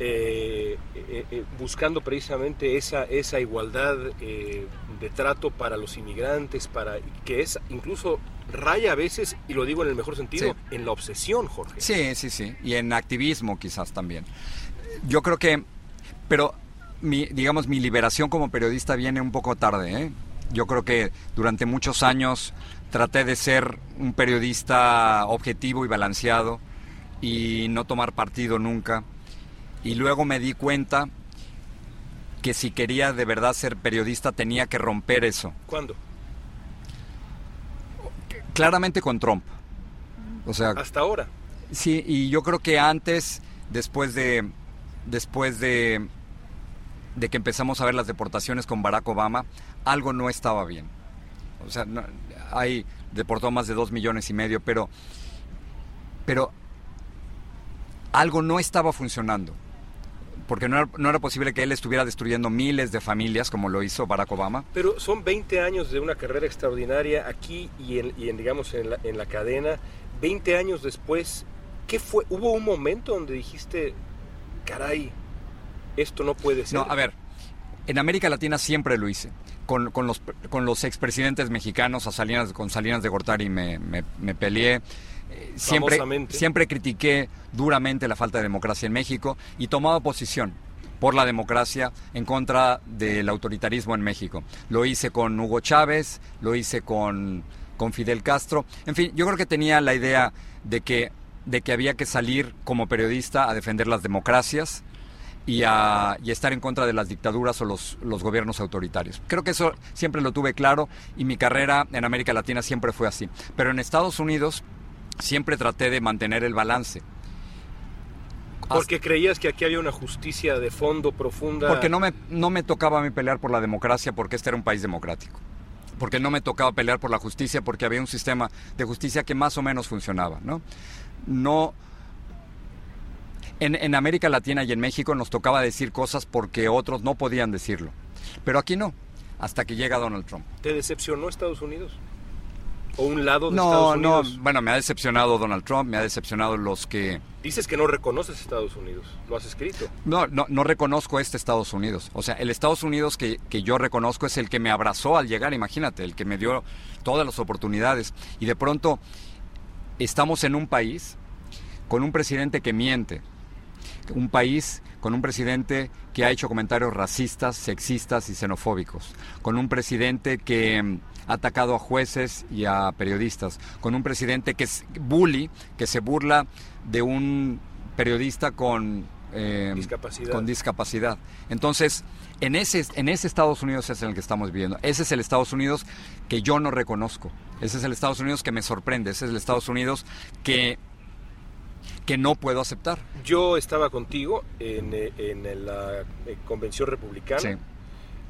eh, eh, eh, buscando precisamente esa, esa igualdad eh, de trato para los inmigrantes, para que es incluso raya a veces, y lo digo en el mejor sentido, en la obsesión, Jorge. Sí, sí, sí. Y en activismo quizás también. Yo creo que, pero mi, digamos, mi liberación como periodista viene un poco tarde, ¿eh? Yo creo que durante muchos años traté de ser un periodista objetivo y balanceado y no tomar partido nunca. Y luego me di cuenta que si quería de verdad ser periodista tenía que romper eso. ¿Cuándo? Claramente con Trump. O sea, hasta ahora. Sí, y yo creo que antes, después de después de de que empezamos a ver las deportaciones con Barack Obama, algo no estaba bien. O sea, no, hay deportó más de dos millones y medio, pero pero algo no estaba funcionando porque no era, no era, posible que él estuviera destruyendo miles de familias como lo hizo Barack Obama. Pero son 20 años de una carrera extraordinaria aquí y en, digamos, en la, en la, cadena. 20 años después, ¿qué fue? ¿Hubo un momento donde dijiste, caray, esto no puede ser? No, a ver, en América Latina siempre lo hice. Con, con los, con los expresidentes mexicanos, a Salinas, con Salinas de Gortari me, me, me peleé siempre, siempre critiqué duramente la falta de democracia en México y tomaba posición por la democracia en contra del autoritarismo en México. Lo hice con Hugo Chávez, lo hice con, con Fidel Castro. En fin, yo creo que tenía la idea de que, de que había que salir como periodista a defender las democracias y a, y estar en contra de las dictaduras o los, los gobiernos autoritarios. Creo que eso siempre lo tuve claro y mi carrera en América Latina siempre fue así. Pero en Estados Unidos siempre traté de mantener el balance. Porque creías que aquí había una justicia de fondo profunda. Porque no me, no me tocaba a mí pelear por la democracia porque este era un país democrático. Porque no me tocaba pelear por la justicia porque había un sistema de justicia que más o menos funcionaba. No, no en, en América Latina y en México nos tocaba decir cosas porque otros no podían decirlo. Pero aquí no, hasta que llega Donald Trump. ¿Te decepcionó Estados Unidos? o un lado de no, Estados Unidos? No, bueno, me ha decepcionado Donald Trump, me ha decepcionado los que... Dices que no reconoces Estados Unidos, lo has escrito. No, no, no reconozco este Estados Unidos. O sea, el Estados Unidos que, que yo reconozco es el que me abrazó al llegar, imagínate, el que me dio todas las oportunidades. Y de pronto estamos en un país con un presidente que miente, un país con un presidente que ha hecho comentarios racistas, sexistas y xenofóbicos, con un presidente que ha atacado a jueces y a periodistas, con un presidente que es bully, que se burla de un periodista con, eh, discapacidad. con discapacidad. Entonces, en ese, en ese Estados Unidos es en el que estamos viviendo. Ese es el Estados Unidos que yo no reconozco. Ese es el Estados Unidos que me sorprende. Ese es el Estados Unidos que que no puedo aceptar. Yo estaba contigo en, eh, en la eh, convención republicana. Sí.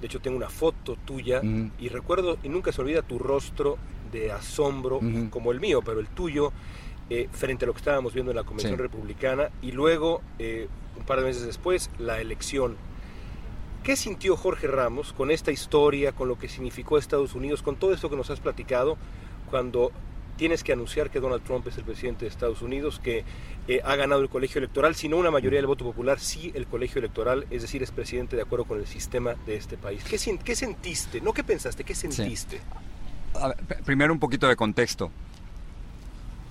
De hecho, tengo una foto tuya Mm. y recuerdo, y nunca se olvida tu rostro de asombro, Ujú. como el mío, pero el tuyo, eh, frente a lo que estábamos viendo en la convención Sí. republicana. Y luego, eh, un par de meses después, la elección. ¿Qué sintió Jorge Ramos con esta historia, con lo que significó Estados Unidos, con todo esto que nos has platicado, cuando tienes que anunciar que Donald Trump es el presidente de Estados Unidos, que eh, ha ganado el colegio electoral, si no una mayoría del voto popular, sí el colegio electoral, es decir, es presidente de acuerdo con el sistema de este país. ¿Qué, sentiste? No qué pensaste, ¿qué sentiste? A ver, p- primero un poquito de contexto.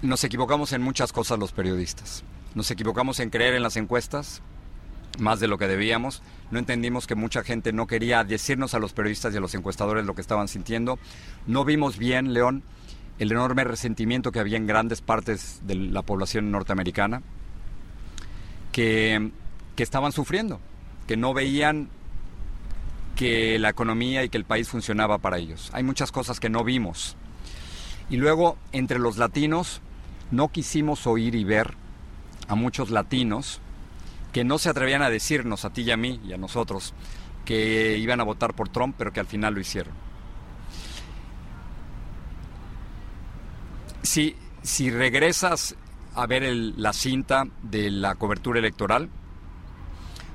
Nos equivocamos en muchas cosas los periodistas. Nos equivocamos en creer en las encuestas más de lo que debíamos. No entendimos que mucha gente no quería decirnos a los periodistas y a los encuestadores lo que estaban sintiendo. No vimos bien, León, el enorme resentimiento que había en grandes partes de la población norteamericana que, que estaban sufriendo, que no veían que la economía y que el país funcionaba para ellos. Hay muchas cosas que no vimos. Y luego, entre los latinos, no quisimos oír y ver a muchos latinos que no se atrevían a decirnos, a ti y a mí y a nosotros, que iban a votar por Trump, pero que al final lo hicieron. Si, si regresas a ver el- la cinta de la cobertura electoral,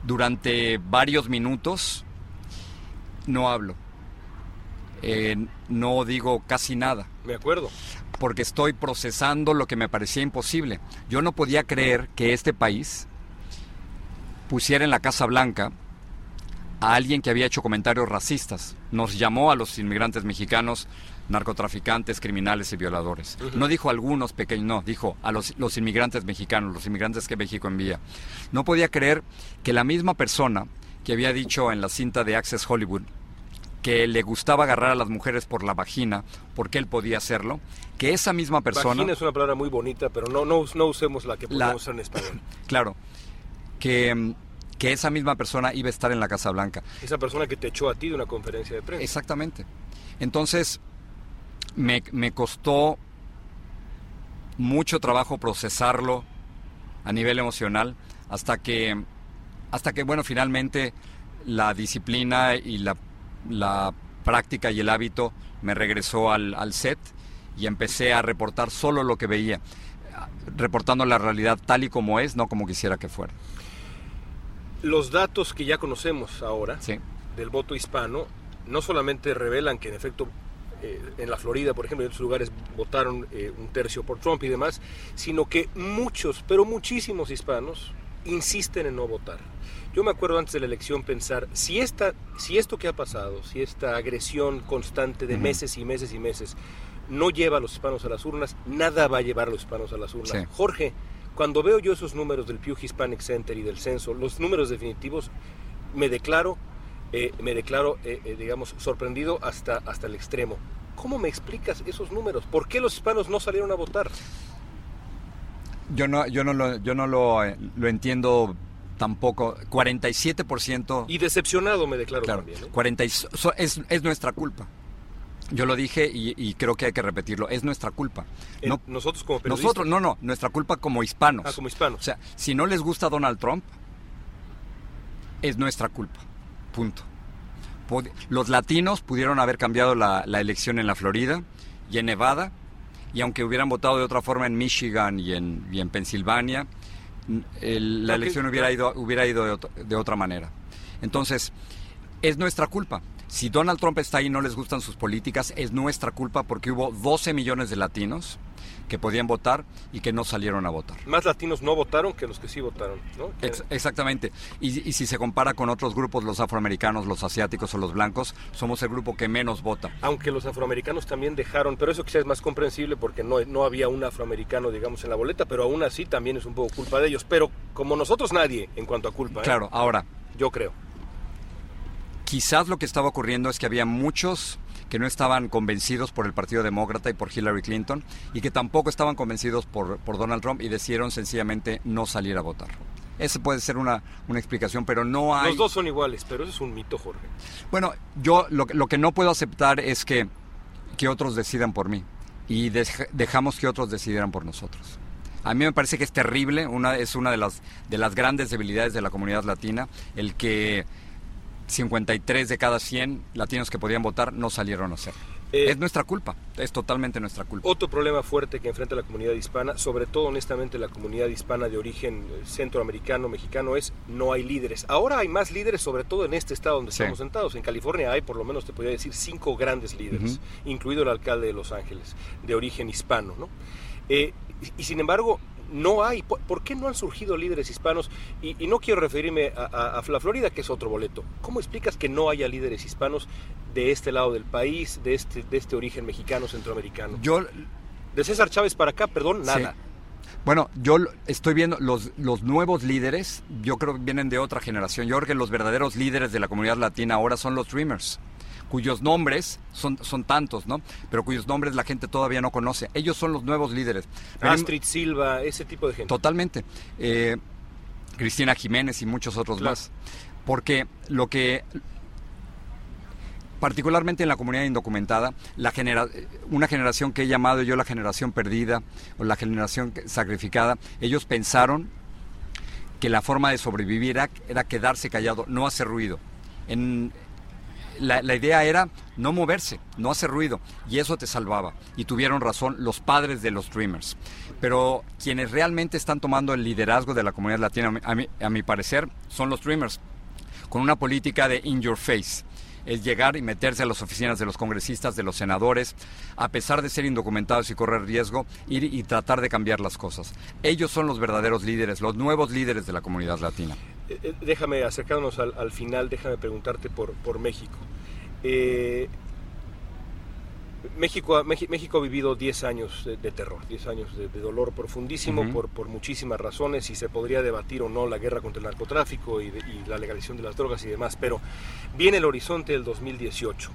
durante varios minutos no hablo. Eh, no digo casi nada. Me acuerdo. Porque estoy procesando lo que me parecía imposible. Yo no podía creer que este país pusiera en la Casa Blanca a alguien que había hecho comentarios racistas. Nos llamó a los inmigrantes mexicanos narcotraficantes, criminales y violadores. No dijo algunos pequeños, no, dijo a los, los inmigrantes mexicanos, los inmigrantes que México envía. No podía creer que la misma persona que había dicho en la cinta de Access Hollywood que le gustaba agarrar a las mujeres por la vagina, porque él podía hacerlo, que esa misma persona... Vagina es una palabra muy bonita, pero no, no, no usemos la que podemos usar en español. Claro, que, que esa misma persona iba a estar en la Casa Blanca. Esa persona que te echó a ti de una conferencia de prensa. Exactamente. Entonces, me, me costó mucho trabajo procesarlo a nivel emocional hasta que, hasta que bueno, finalmente la disciplina y la, la práctica y el hábito me regresó al, al, set y empecé a reportar solo lo que veía, reportando la realidad tal y como es, no como quisiera que fuera. Los datos que ya conocemos ahora sí. del voto hispano no solamente revelan que en efecto eh, en la Florida, por ejemplo, en otros lugares votaron eh, un tercio por Trump y demás, sino que muchos, pero muchísimos hispanos insisten en no votar. Yo me acuerdo antes de la elección pensar, si, esta, si esto que ha pasado, si esta agresión constante de meses y meses y meses no lleva a los hispanos a las urnas, nada va a llevar a los hispanos a las urnas. Sí. Jorge, cuando veo yo esos números del Pew Hispanic Center y del censo, los números definitivos, me declaro, eh, me declaro, eh, eh, digamos, sorprendido hasta, hasta el extremo. ¿Cómo me explicas esos números? ¿Por qué los hispanos no salieron a votar? Yo no, yo no, lo, yo no lo, eh, lo entiendo tampoco. 47%. Y decepcionado me declaro claro, también. ¿eh? 40 y- so- es, es nuestra culpa. Yo lo dije y, y creo que hay que repetirlo. Es nuestra culpa. No, nosotros como periodistas. nosotros, no, no. Nuestra culpa como hispanos. Ah, como hispanos. O sea, si no les gusta Donald Trump, es nuestra culpa. Punto. Los latinos pudieron haber cambiado la, la elección en la Florida y en Nevada, y aunque hubieran votado de otra forma en Michigan y en, y en Pensilvania, el- la elección hubiera ido, hubiera ido de, de otra manera. Entonces, es nuestra culpa. Si Donald Trump está ahí y no les gustan sus políticas, es nuestra culpa porque hubo 12 millones de latinos que podían votar y que no salieron a votar. Más latinos no votaron que los que sí votaron, ¿no? Ex- exactamente. Y, y si se compara con otros grupos, los afroamericanos, los asiáticos o los blancos, somos el grupo que menos vota. aunque los afroamericanos también dejaron, pero eso quizás es más comprensible porque no, no había un afroamericano, digamos, en la boleta, pero aún así también es un poco culpa de ellos. Pero como nosotros nadie en cuanto a culpa, ¿eh? Claro, ahora, yo creo. quizás lo que estaba ocurriendo es que había muchos que no estaban convencidos por el Partido Demócrata y por Hillary Clinton y que tampoco estaban convencidos por, por Donald Trump y decidieron sencillamente no salir a votar. Esa puede ser una, una explicación, pero no hay... Los dos son iguales, pero eso es un mito, Jorge. Bueno, yo lo, que- lo que no puedo aceptar es que, que otros decidan por mí y dej- dejamos que otros decidieran por nosotros. A mí me parece que es terrible, una, es una de las, de las grandes debilidades de la comunidad latina, el que 53 de cada 100 latinos que podían votar no salieron a hacerlo. Eh, es nuestra culpa, es totalmente nuestra culpa. Otro problema fuerte que enfrenta la comunidad hispana, sobre todo honestamente la comunidad hispana de origen eh, centroamericano, mexicano, es no hay líderes. Ahora hay más líderes, sobre todo en este estado donde Sí. estamos sentados. En California hay, por lo menos te podría decir, cinco grandes líderes, incluido el alcalde de Los Ángeles, de origen hispano. ¿no? Eh, y sin embargo, no hay. ¿Por, qué no han surgido líderes hispanos? Y, y no quiero referirme a, a- a la Florida, que es otro boleto. ¿Cómo explicas que no haya líderes hispanos de este lado del país, de este, de este origen mexicano, centroamericano? Yo De César Chávez para acá, perdón, nada. Sí. Bueno, yo estoy viendo los, los nuevos líderes, yo creo que vienen de otra generación. Yo creo que los verdaderos líderes de la comunidad latina ahora son los Dreamers, cuyos nombres son, son tantos, ¿no? Pero cuyos nombres la gente todavía no conoce. Ellos son los nuevos líderes. Astrid Silva, ese tipo de gente. Totalmente. Eh, Cristina Jiménez y muchos otros Claro. más. Porque lo que, particularmente en la comunidad indocumentada, la genera- una generación que he llamado yo la generación perdida o la generación sacrificada, ellos pensaron que la forma de sobrevivir era, era quedarse callado, no hacer ruido. En, la, idea era no moverse, no hacer ruido, y eso te salvaba. Y tuvieron razón los padres de los Dreamers. Pero quienes realmente están tomando el liderazgo de la comunidad latina, a mi, parecer, son los Dreamers, con una política de in your face. Es llegar y meterse a las oficinas de los congresistas, de los senadores, a pesar de ser indocumentados y correr riesgo, ir y tratar de cambiar las cosas. Ellos son los verdaderos líderes, los nuevos líderes de la comunidad latina. Eh, déjame, acercarnos al, al final, déjame preguntarte por, por México. Eh, México, México ha vivido 10 años de, de terror, 10 años de, de dolor profundísimo por, por muchísimas razones y se podría debatir o no la guerra contra el narcotráfico y, de- y la legalización de las drogas y demás, pero viene el horizonte del 2018.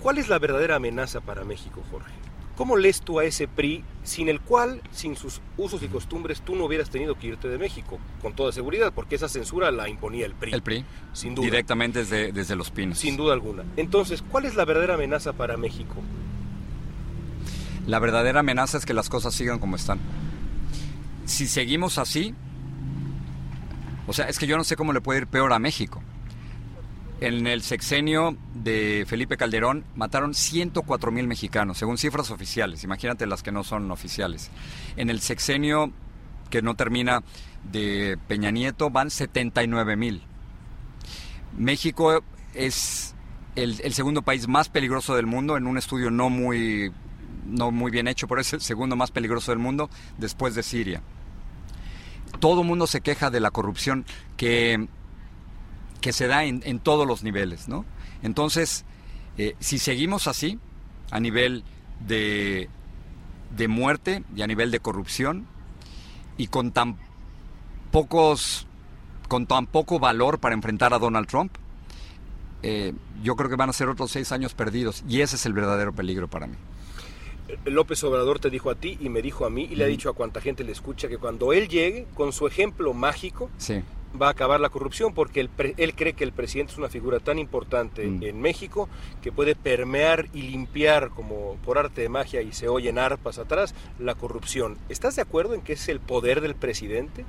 ¿Cuál es la verdadera amenaza para México, Jorge? ¿Cómo lees tú a ese PRI sin el cual, sin sus usos y costumbres, tú no hubieras tenido que irte de México? Con toda seguridad, porque esa censura la imponía el PRI. El PRI. Sin duda. Directamente desde, desde Los Pinos. Sin duda alguna. Entonces, ¿cuál es la verdadera amenaza para México? La verdadera amenaza es que las cosas sigan como están. Si seguimos así, o sea, es que yo no sé cómo le puede ir peor a México. En el sexenio de Felipe Calderón mataron 104 mil mexicanos, según cifras oficiales. Imagínate las que no son oficiales. En el sexenio que no termina de Peña Nieto van 79 mil. México es el, segundo país más peligroso del mundo en un estudio no muy, no muy bien hecho, pero es el segundo más peligroso del mundo después de Siria. Todo mundo se queja de la corrupción que, que se da en, en todos los niveles, ¿no? Entonces, eh, si seguimos así, a nivel de, de muerte y a nivel de corrupción, y con tan pocos con tan poco valor para enfrentar a Donald Trump, eh, yo creo que van a ser otros seis años perdidos y ese es el verdadero peligro para mí. López Obrador te dijo a ti y me dijo a mí y le ha dicho a cuanta gente le escucha que cuando él llegue con su ejemplo mágico Sí. Va a acabar la corrupción porque él, él cree que el presidente es una figura tan importante Mm. en México que puede permear y limpiar como por arte de magia y se oyen arpas atrás la corrupción. ¿Estás de acuerdo en que es el poder del presidente?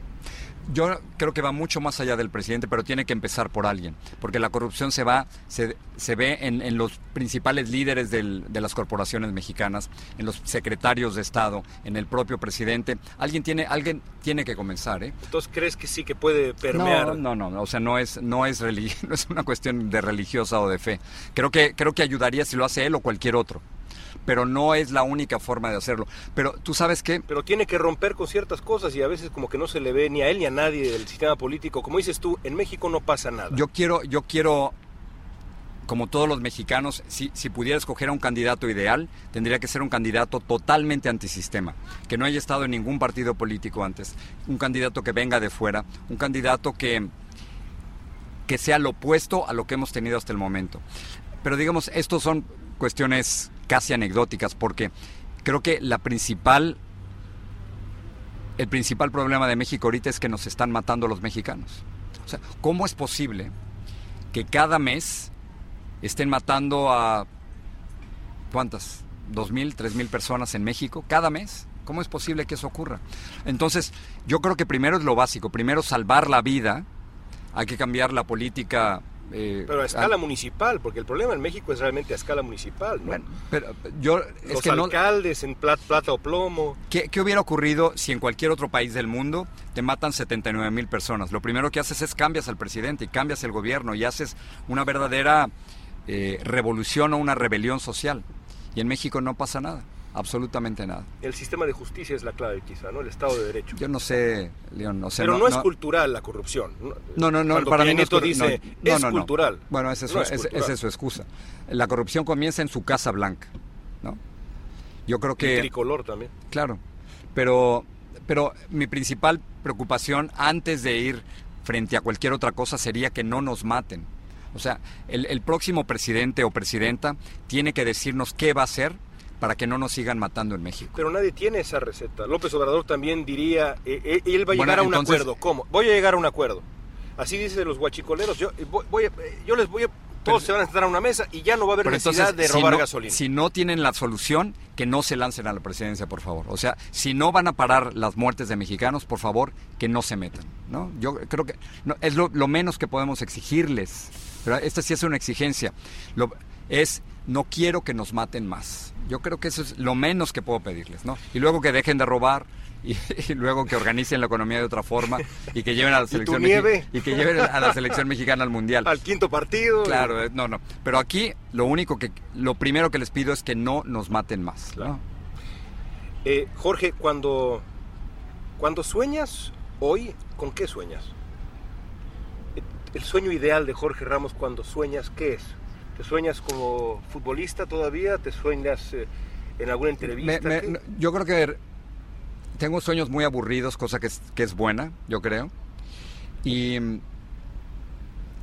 Yo creo que va mucho más allá del presidente, pero tiene que empezar por alguien, porque la corrupción se va, se, se ve en, en los principales líderes del- de las corporaciones mexicanas, en los secretarios de Estado, en el propio presidente. Alguien tiene, alguien tiene que comenzar, ¿eh? Entonces crees que sí que puede permear. No, no, no, o sea, no es, no es no es una cuestión de religiosa o de fe. Creo que, creo que ayudaría si lo hace él o cualquier otro. Pero no es la única forma de hacerlo. Pero tú sabes qué, Pero tiene que romper con ciertas cosas y a veces como que no se le ve ni a él ni a nadie del sistema político. Como dices tú, en México no pasa nada. yo quiero, yo quiero, como todos los mexicanos, si, si pudiera escoger a un candidato ideal, tendría que ser un candidato totalmente antisistema, que no haya estado en ningún partido político antes, un candidato que venga de fuera, un candidato que, que sea lo opuesto a lo que hemos tenido hasta el momento. Pero digamos, estos son cuestiones casi anecdóticas, porque creo que la principal, el principal problema de México ahorita es que nos están matando los mexicanos. O sea, ¿cómo es posible que cada mes estén matando a cuántas? ¿Dos mil, tres mil personas en México cada mes? ¿Cómo es posible que eso ocurra? Entonces, yo creo que primero es lo básico, primero salvar la vida, hay que cambiar la política. Eh, Pero a escala al- municipal, porque el problema en México es realmente a escala municipal, ¿no? Bueno, pero yo es Los que no, alcaldes en plat- plata o plomo. ¿Qué, qué hubiera ocurrido si en cualquier otro país del mundo te matan 79 mil personas? Lo primero que haces es cambias al presidente y cambias el gobierno y haces una verdadera eh, revolución o una rebelión social. Y en México no pasa nada, absolutamente nada. El sistema de justicia es la clave quizá, ¿no? El Estado de Derecho. Yo no sé, León, o sea, Pero no, es cultural la corrupción. No, no, no, Cuando para mí no es, dice, no, es no, no. cultural. Bueno, esa es, No su- es es- cultural. esa es su excusa. La corrupción comienza en su Casa Blanca, ¿no? Yo creo El que... tricolor también. Claro, pero, pero mi principal preocupación antes de ir frente a cualquier otra cosa sería que no nos maten. O sea, el, el próximo presidente o presidenta tiene que decirnos qué va a hacer para que no nos sigan matando en México. Pero nadie tiene esa receta. López Obrador también diría, eh, eh, él va a Bueno, llegar a un entonces- acuerdo. ¿Cómo? Voy a llegar a un acuerdo. Así dice los guachicoleros. Yo, eh, voy, voy a- eh, yo les voy a... Todos se van a sentar a una mesa y ya no va a haber Pero necesidad entonces, de si robar no- gasolina. Si no tienen la solución, que no se lancen a la presidencia, por favor. O sea, si no van a parar las muertes de mexicanos, por favor, que no se metan. ¿no? Yo creo que no, es lo, lo menos que podemos exigirles. Pero esta sí es una exigencia. Lo, es, no quiero que nos maten más. Yo creo que eso es lo menos que puedo pedirles. ¿no? Y luego que dejen de robar. Y, y luego que organicen la economía de otra forma y que lleven a la selección mexi- y que lleven a la selección mexicana al mundial. Al quinto partido. Claro, eh, no, no. Pero aquí lo único que, lo primero que les pido es que no nos maten más. ¿no? Eh, Jorge, cuando, cuando sueñas hoy, ¿con qué sueñas? El sueño ideal de Jorge Ramos cuando sueñas, ¿qué es? ¿Te sueñas como futbolista todavía? ¿Te sueñas eh, en alguna entrevista? Me- me- yo creo que tengo sueños muy aburridos, cosa que es, que es buena, yo creo. Y mm,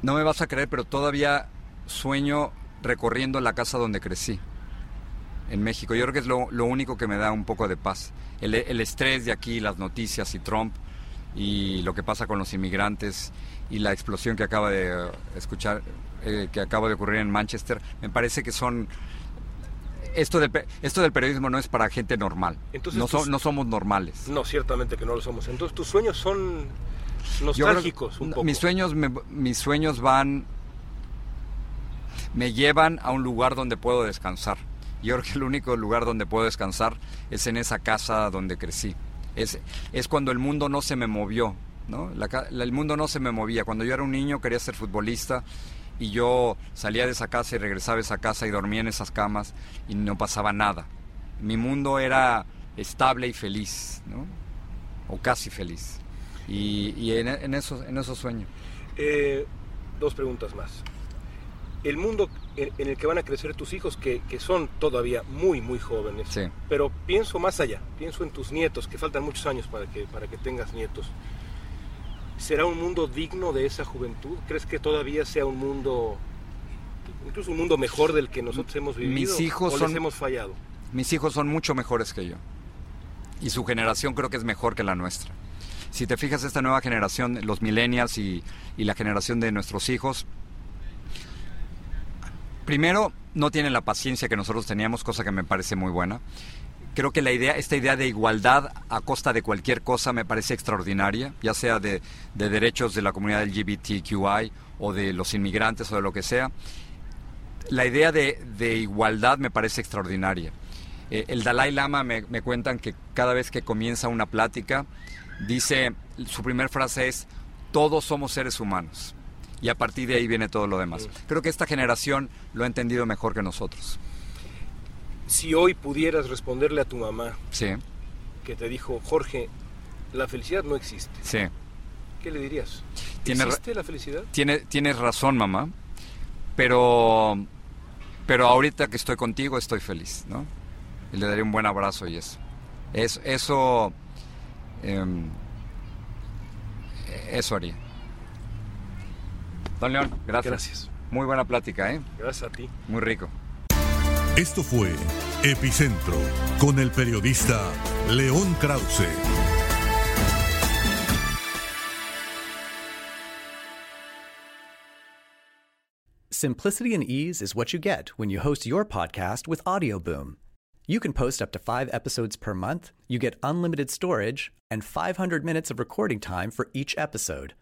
no me vas a creer, pero todavía sueño recorriendo la casa donde crecí, en México. Yo creo que es lo, lo único que me da un poco de paz. El, el estrés de aquí, las noticias y Trump y lo que pasa con los inmigrantes y la explosión que acaba de eh, escuchar, eh, que acaba de ocurrir en Manchester, me parece que son esto del, esto del periodismo no es para gente normal. Entonces no, so- tus- no somos normales. No, ciertamente que no lo somos. Entonces tus sueños son Yo creo nostálgicos un poco. Mis sueños, me- mis sueños van, me llevan a un lugar donde puedo descansar. Yo creo que el único lugar donde puedo descansar es en esa casa donde crecí. Es, es cuando el mundo no se me movió, ¿no? La la- el mundo no se me movía. Cuando yo era un niño quería ser futbolista y yo salía de esa casa y regresaba a esa casa y dormía en esas camas y no pasaba nada. Mi mundo era estable y feliz, ¿no? O casi feliz. Y, y en, en eso, en eso sueño. Eh, dos preguntas más. El mundo en, en el que van a crecer tus hijos, que, que son todavía muy, muy jóvenes, Sí. pero pienso más allá, pienso en tus nietos, que faltan muchos años para que, para que tengas nietos. ¿Será un mundo digno de esa juventud? ¿Crees que todavía sea un mundo, incluso un mundo mejor del que nosotros hemos vivido? Mis hijos ¿O son- les hemos fallado? Mis hijos son mucho mejores que yo. Y su generación creo que es mejor que la nuestra. Si te fijas, esta nueva generación, los millennials y, y la generación de nuestros hijos, primero no tienen la paciencia que nosotros teníamos, cosa que me parece muy buena. Creo que la idea, esta idea de igualdad a costa de cualquier cosa me parece extraordinaria, ya sea de, de derechos de la comunidad LGBTQI o de los inmigrantes o de lo que sea. La idea de, de igualdad me parece extraordinaria. Eh, el Dalai Lama me, me cuentan que cada vez que comienza una plática, dice, su primera frase es, todos somos seres humanos. Y a partir de ahí viene todo lo demás. Creo que esta generación lo ha entendido mejor que nosotros. Si hoy pudieras responderle a tu mamá Sí, que te dijo, Jorge, la felicidad no existe, sí. ¿qué le dirías? Tiene ¿Existe la felicidad? Tiene, tienes razón, mamá. Pero, pero ahorita que estoy contigo estoy feliz, ¿no? Y le daré un buen abrazo y eso. Es, eso, em, eso haría. Don León, gracias. Gracias. Muy buena plática, ¿eh? Gracias a ti. Muy rico. Esto fue Epicentro con el periodista León Krause. Simplicity and ease is what you get when you host your podcast with Audioboom. You can post up to five episodes per month, you get unlimited storage, and 500 minutes of recording time for each episode.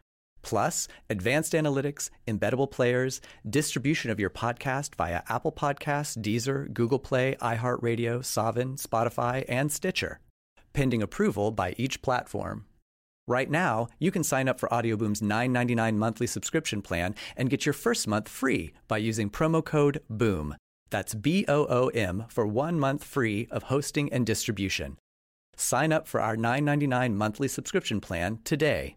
Plus, advanced analytics, embeddable players, distribution of your podcast via Apple Podcasts, Deezer, Google Play, iHeartRadio, Savin, Spotify, and Stitcher, pending approval by each platform. Right now, you can sign up for Audioboom's $9.99 monthly subscription plan and get your first month free by using promo code BOOM. That's B O O M for one month free of hosting and distribution. Sign up for our $9.99 monthly subscription plan today.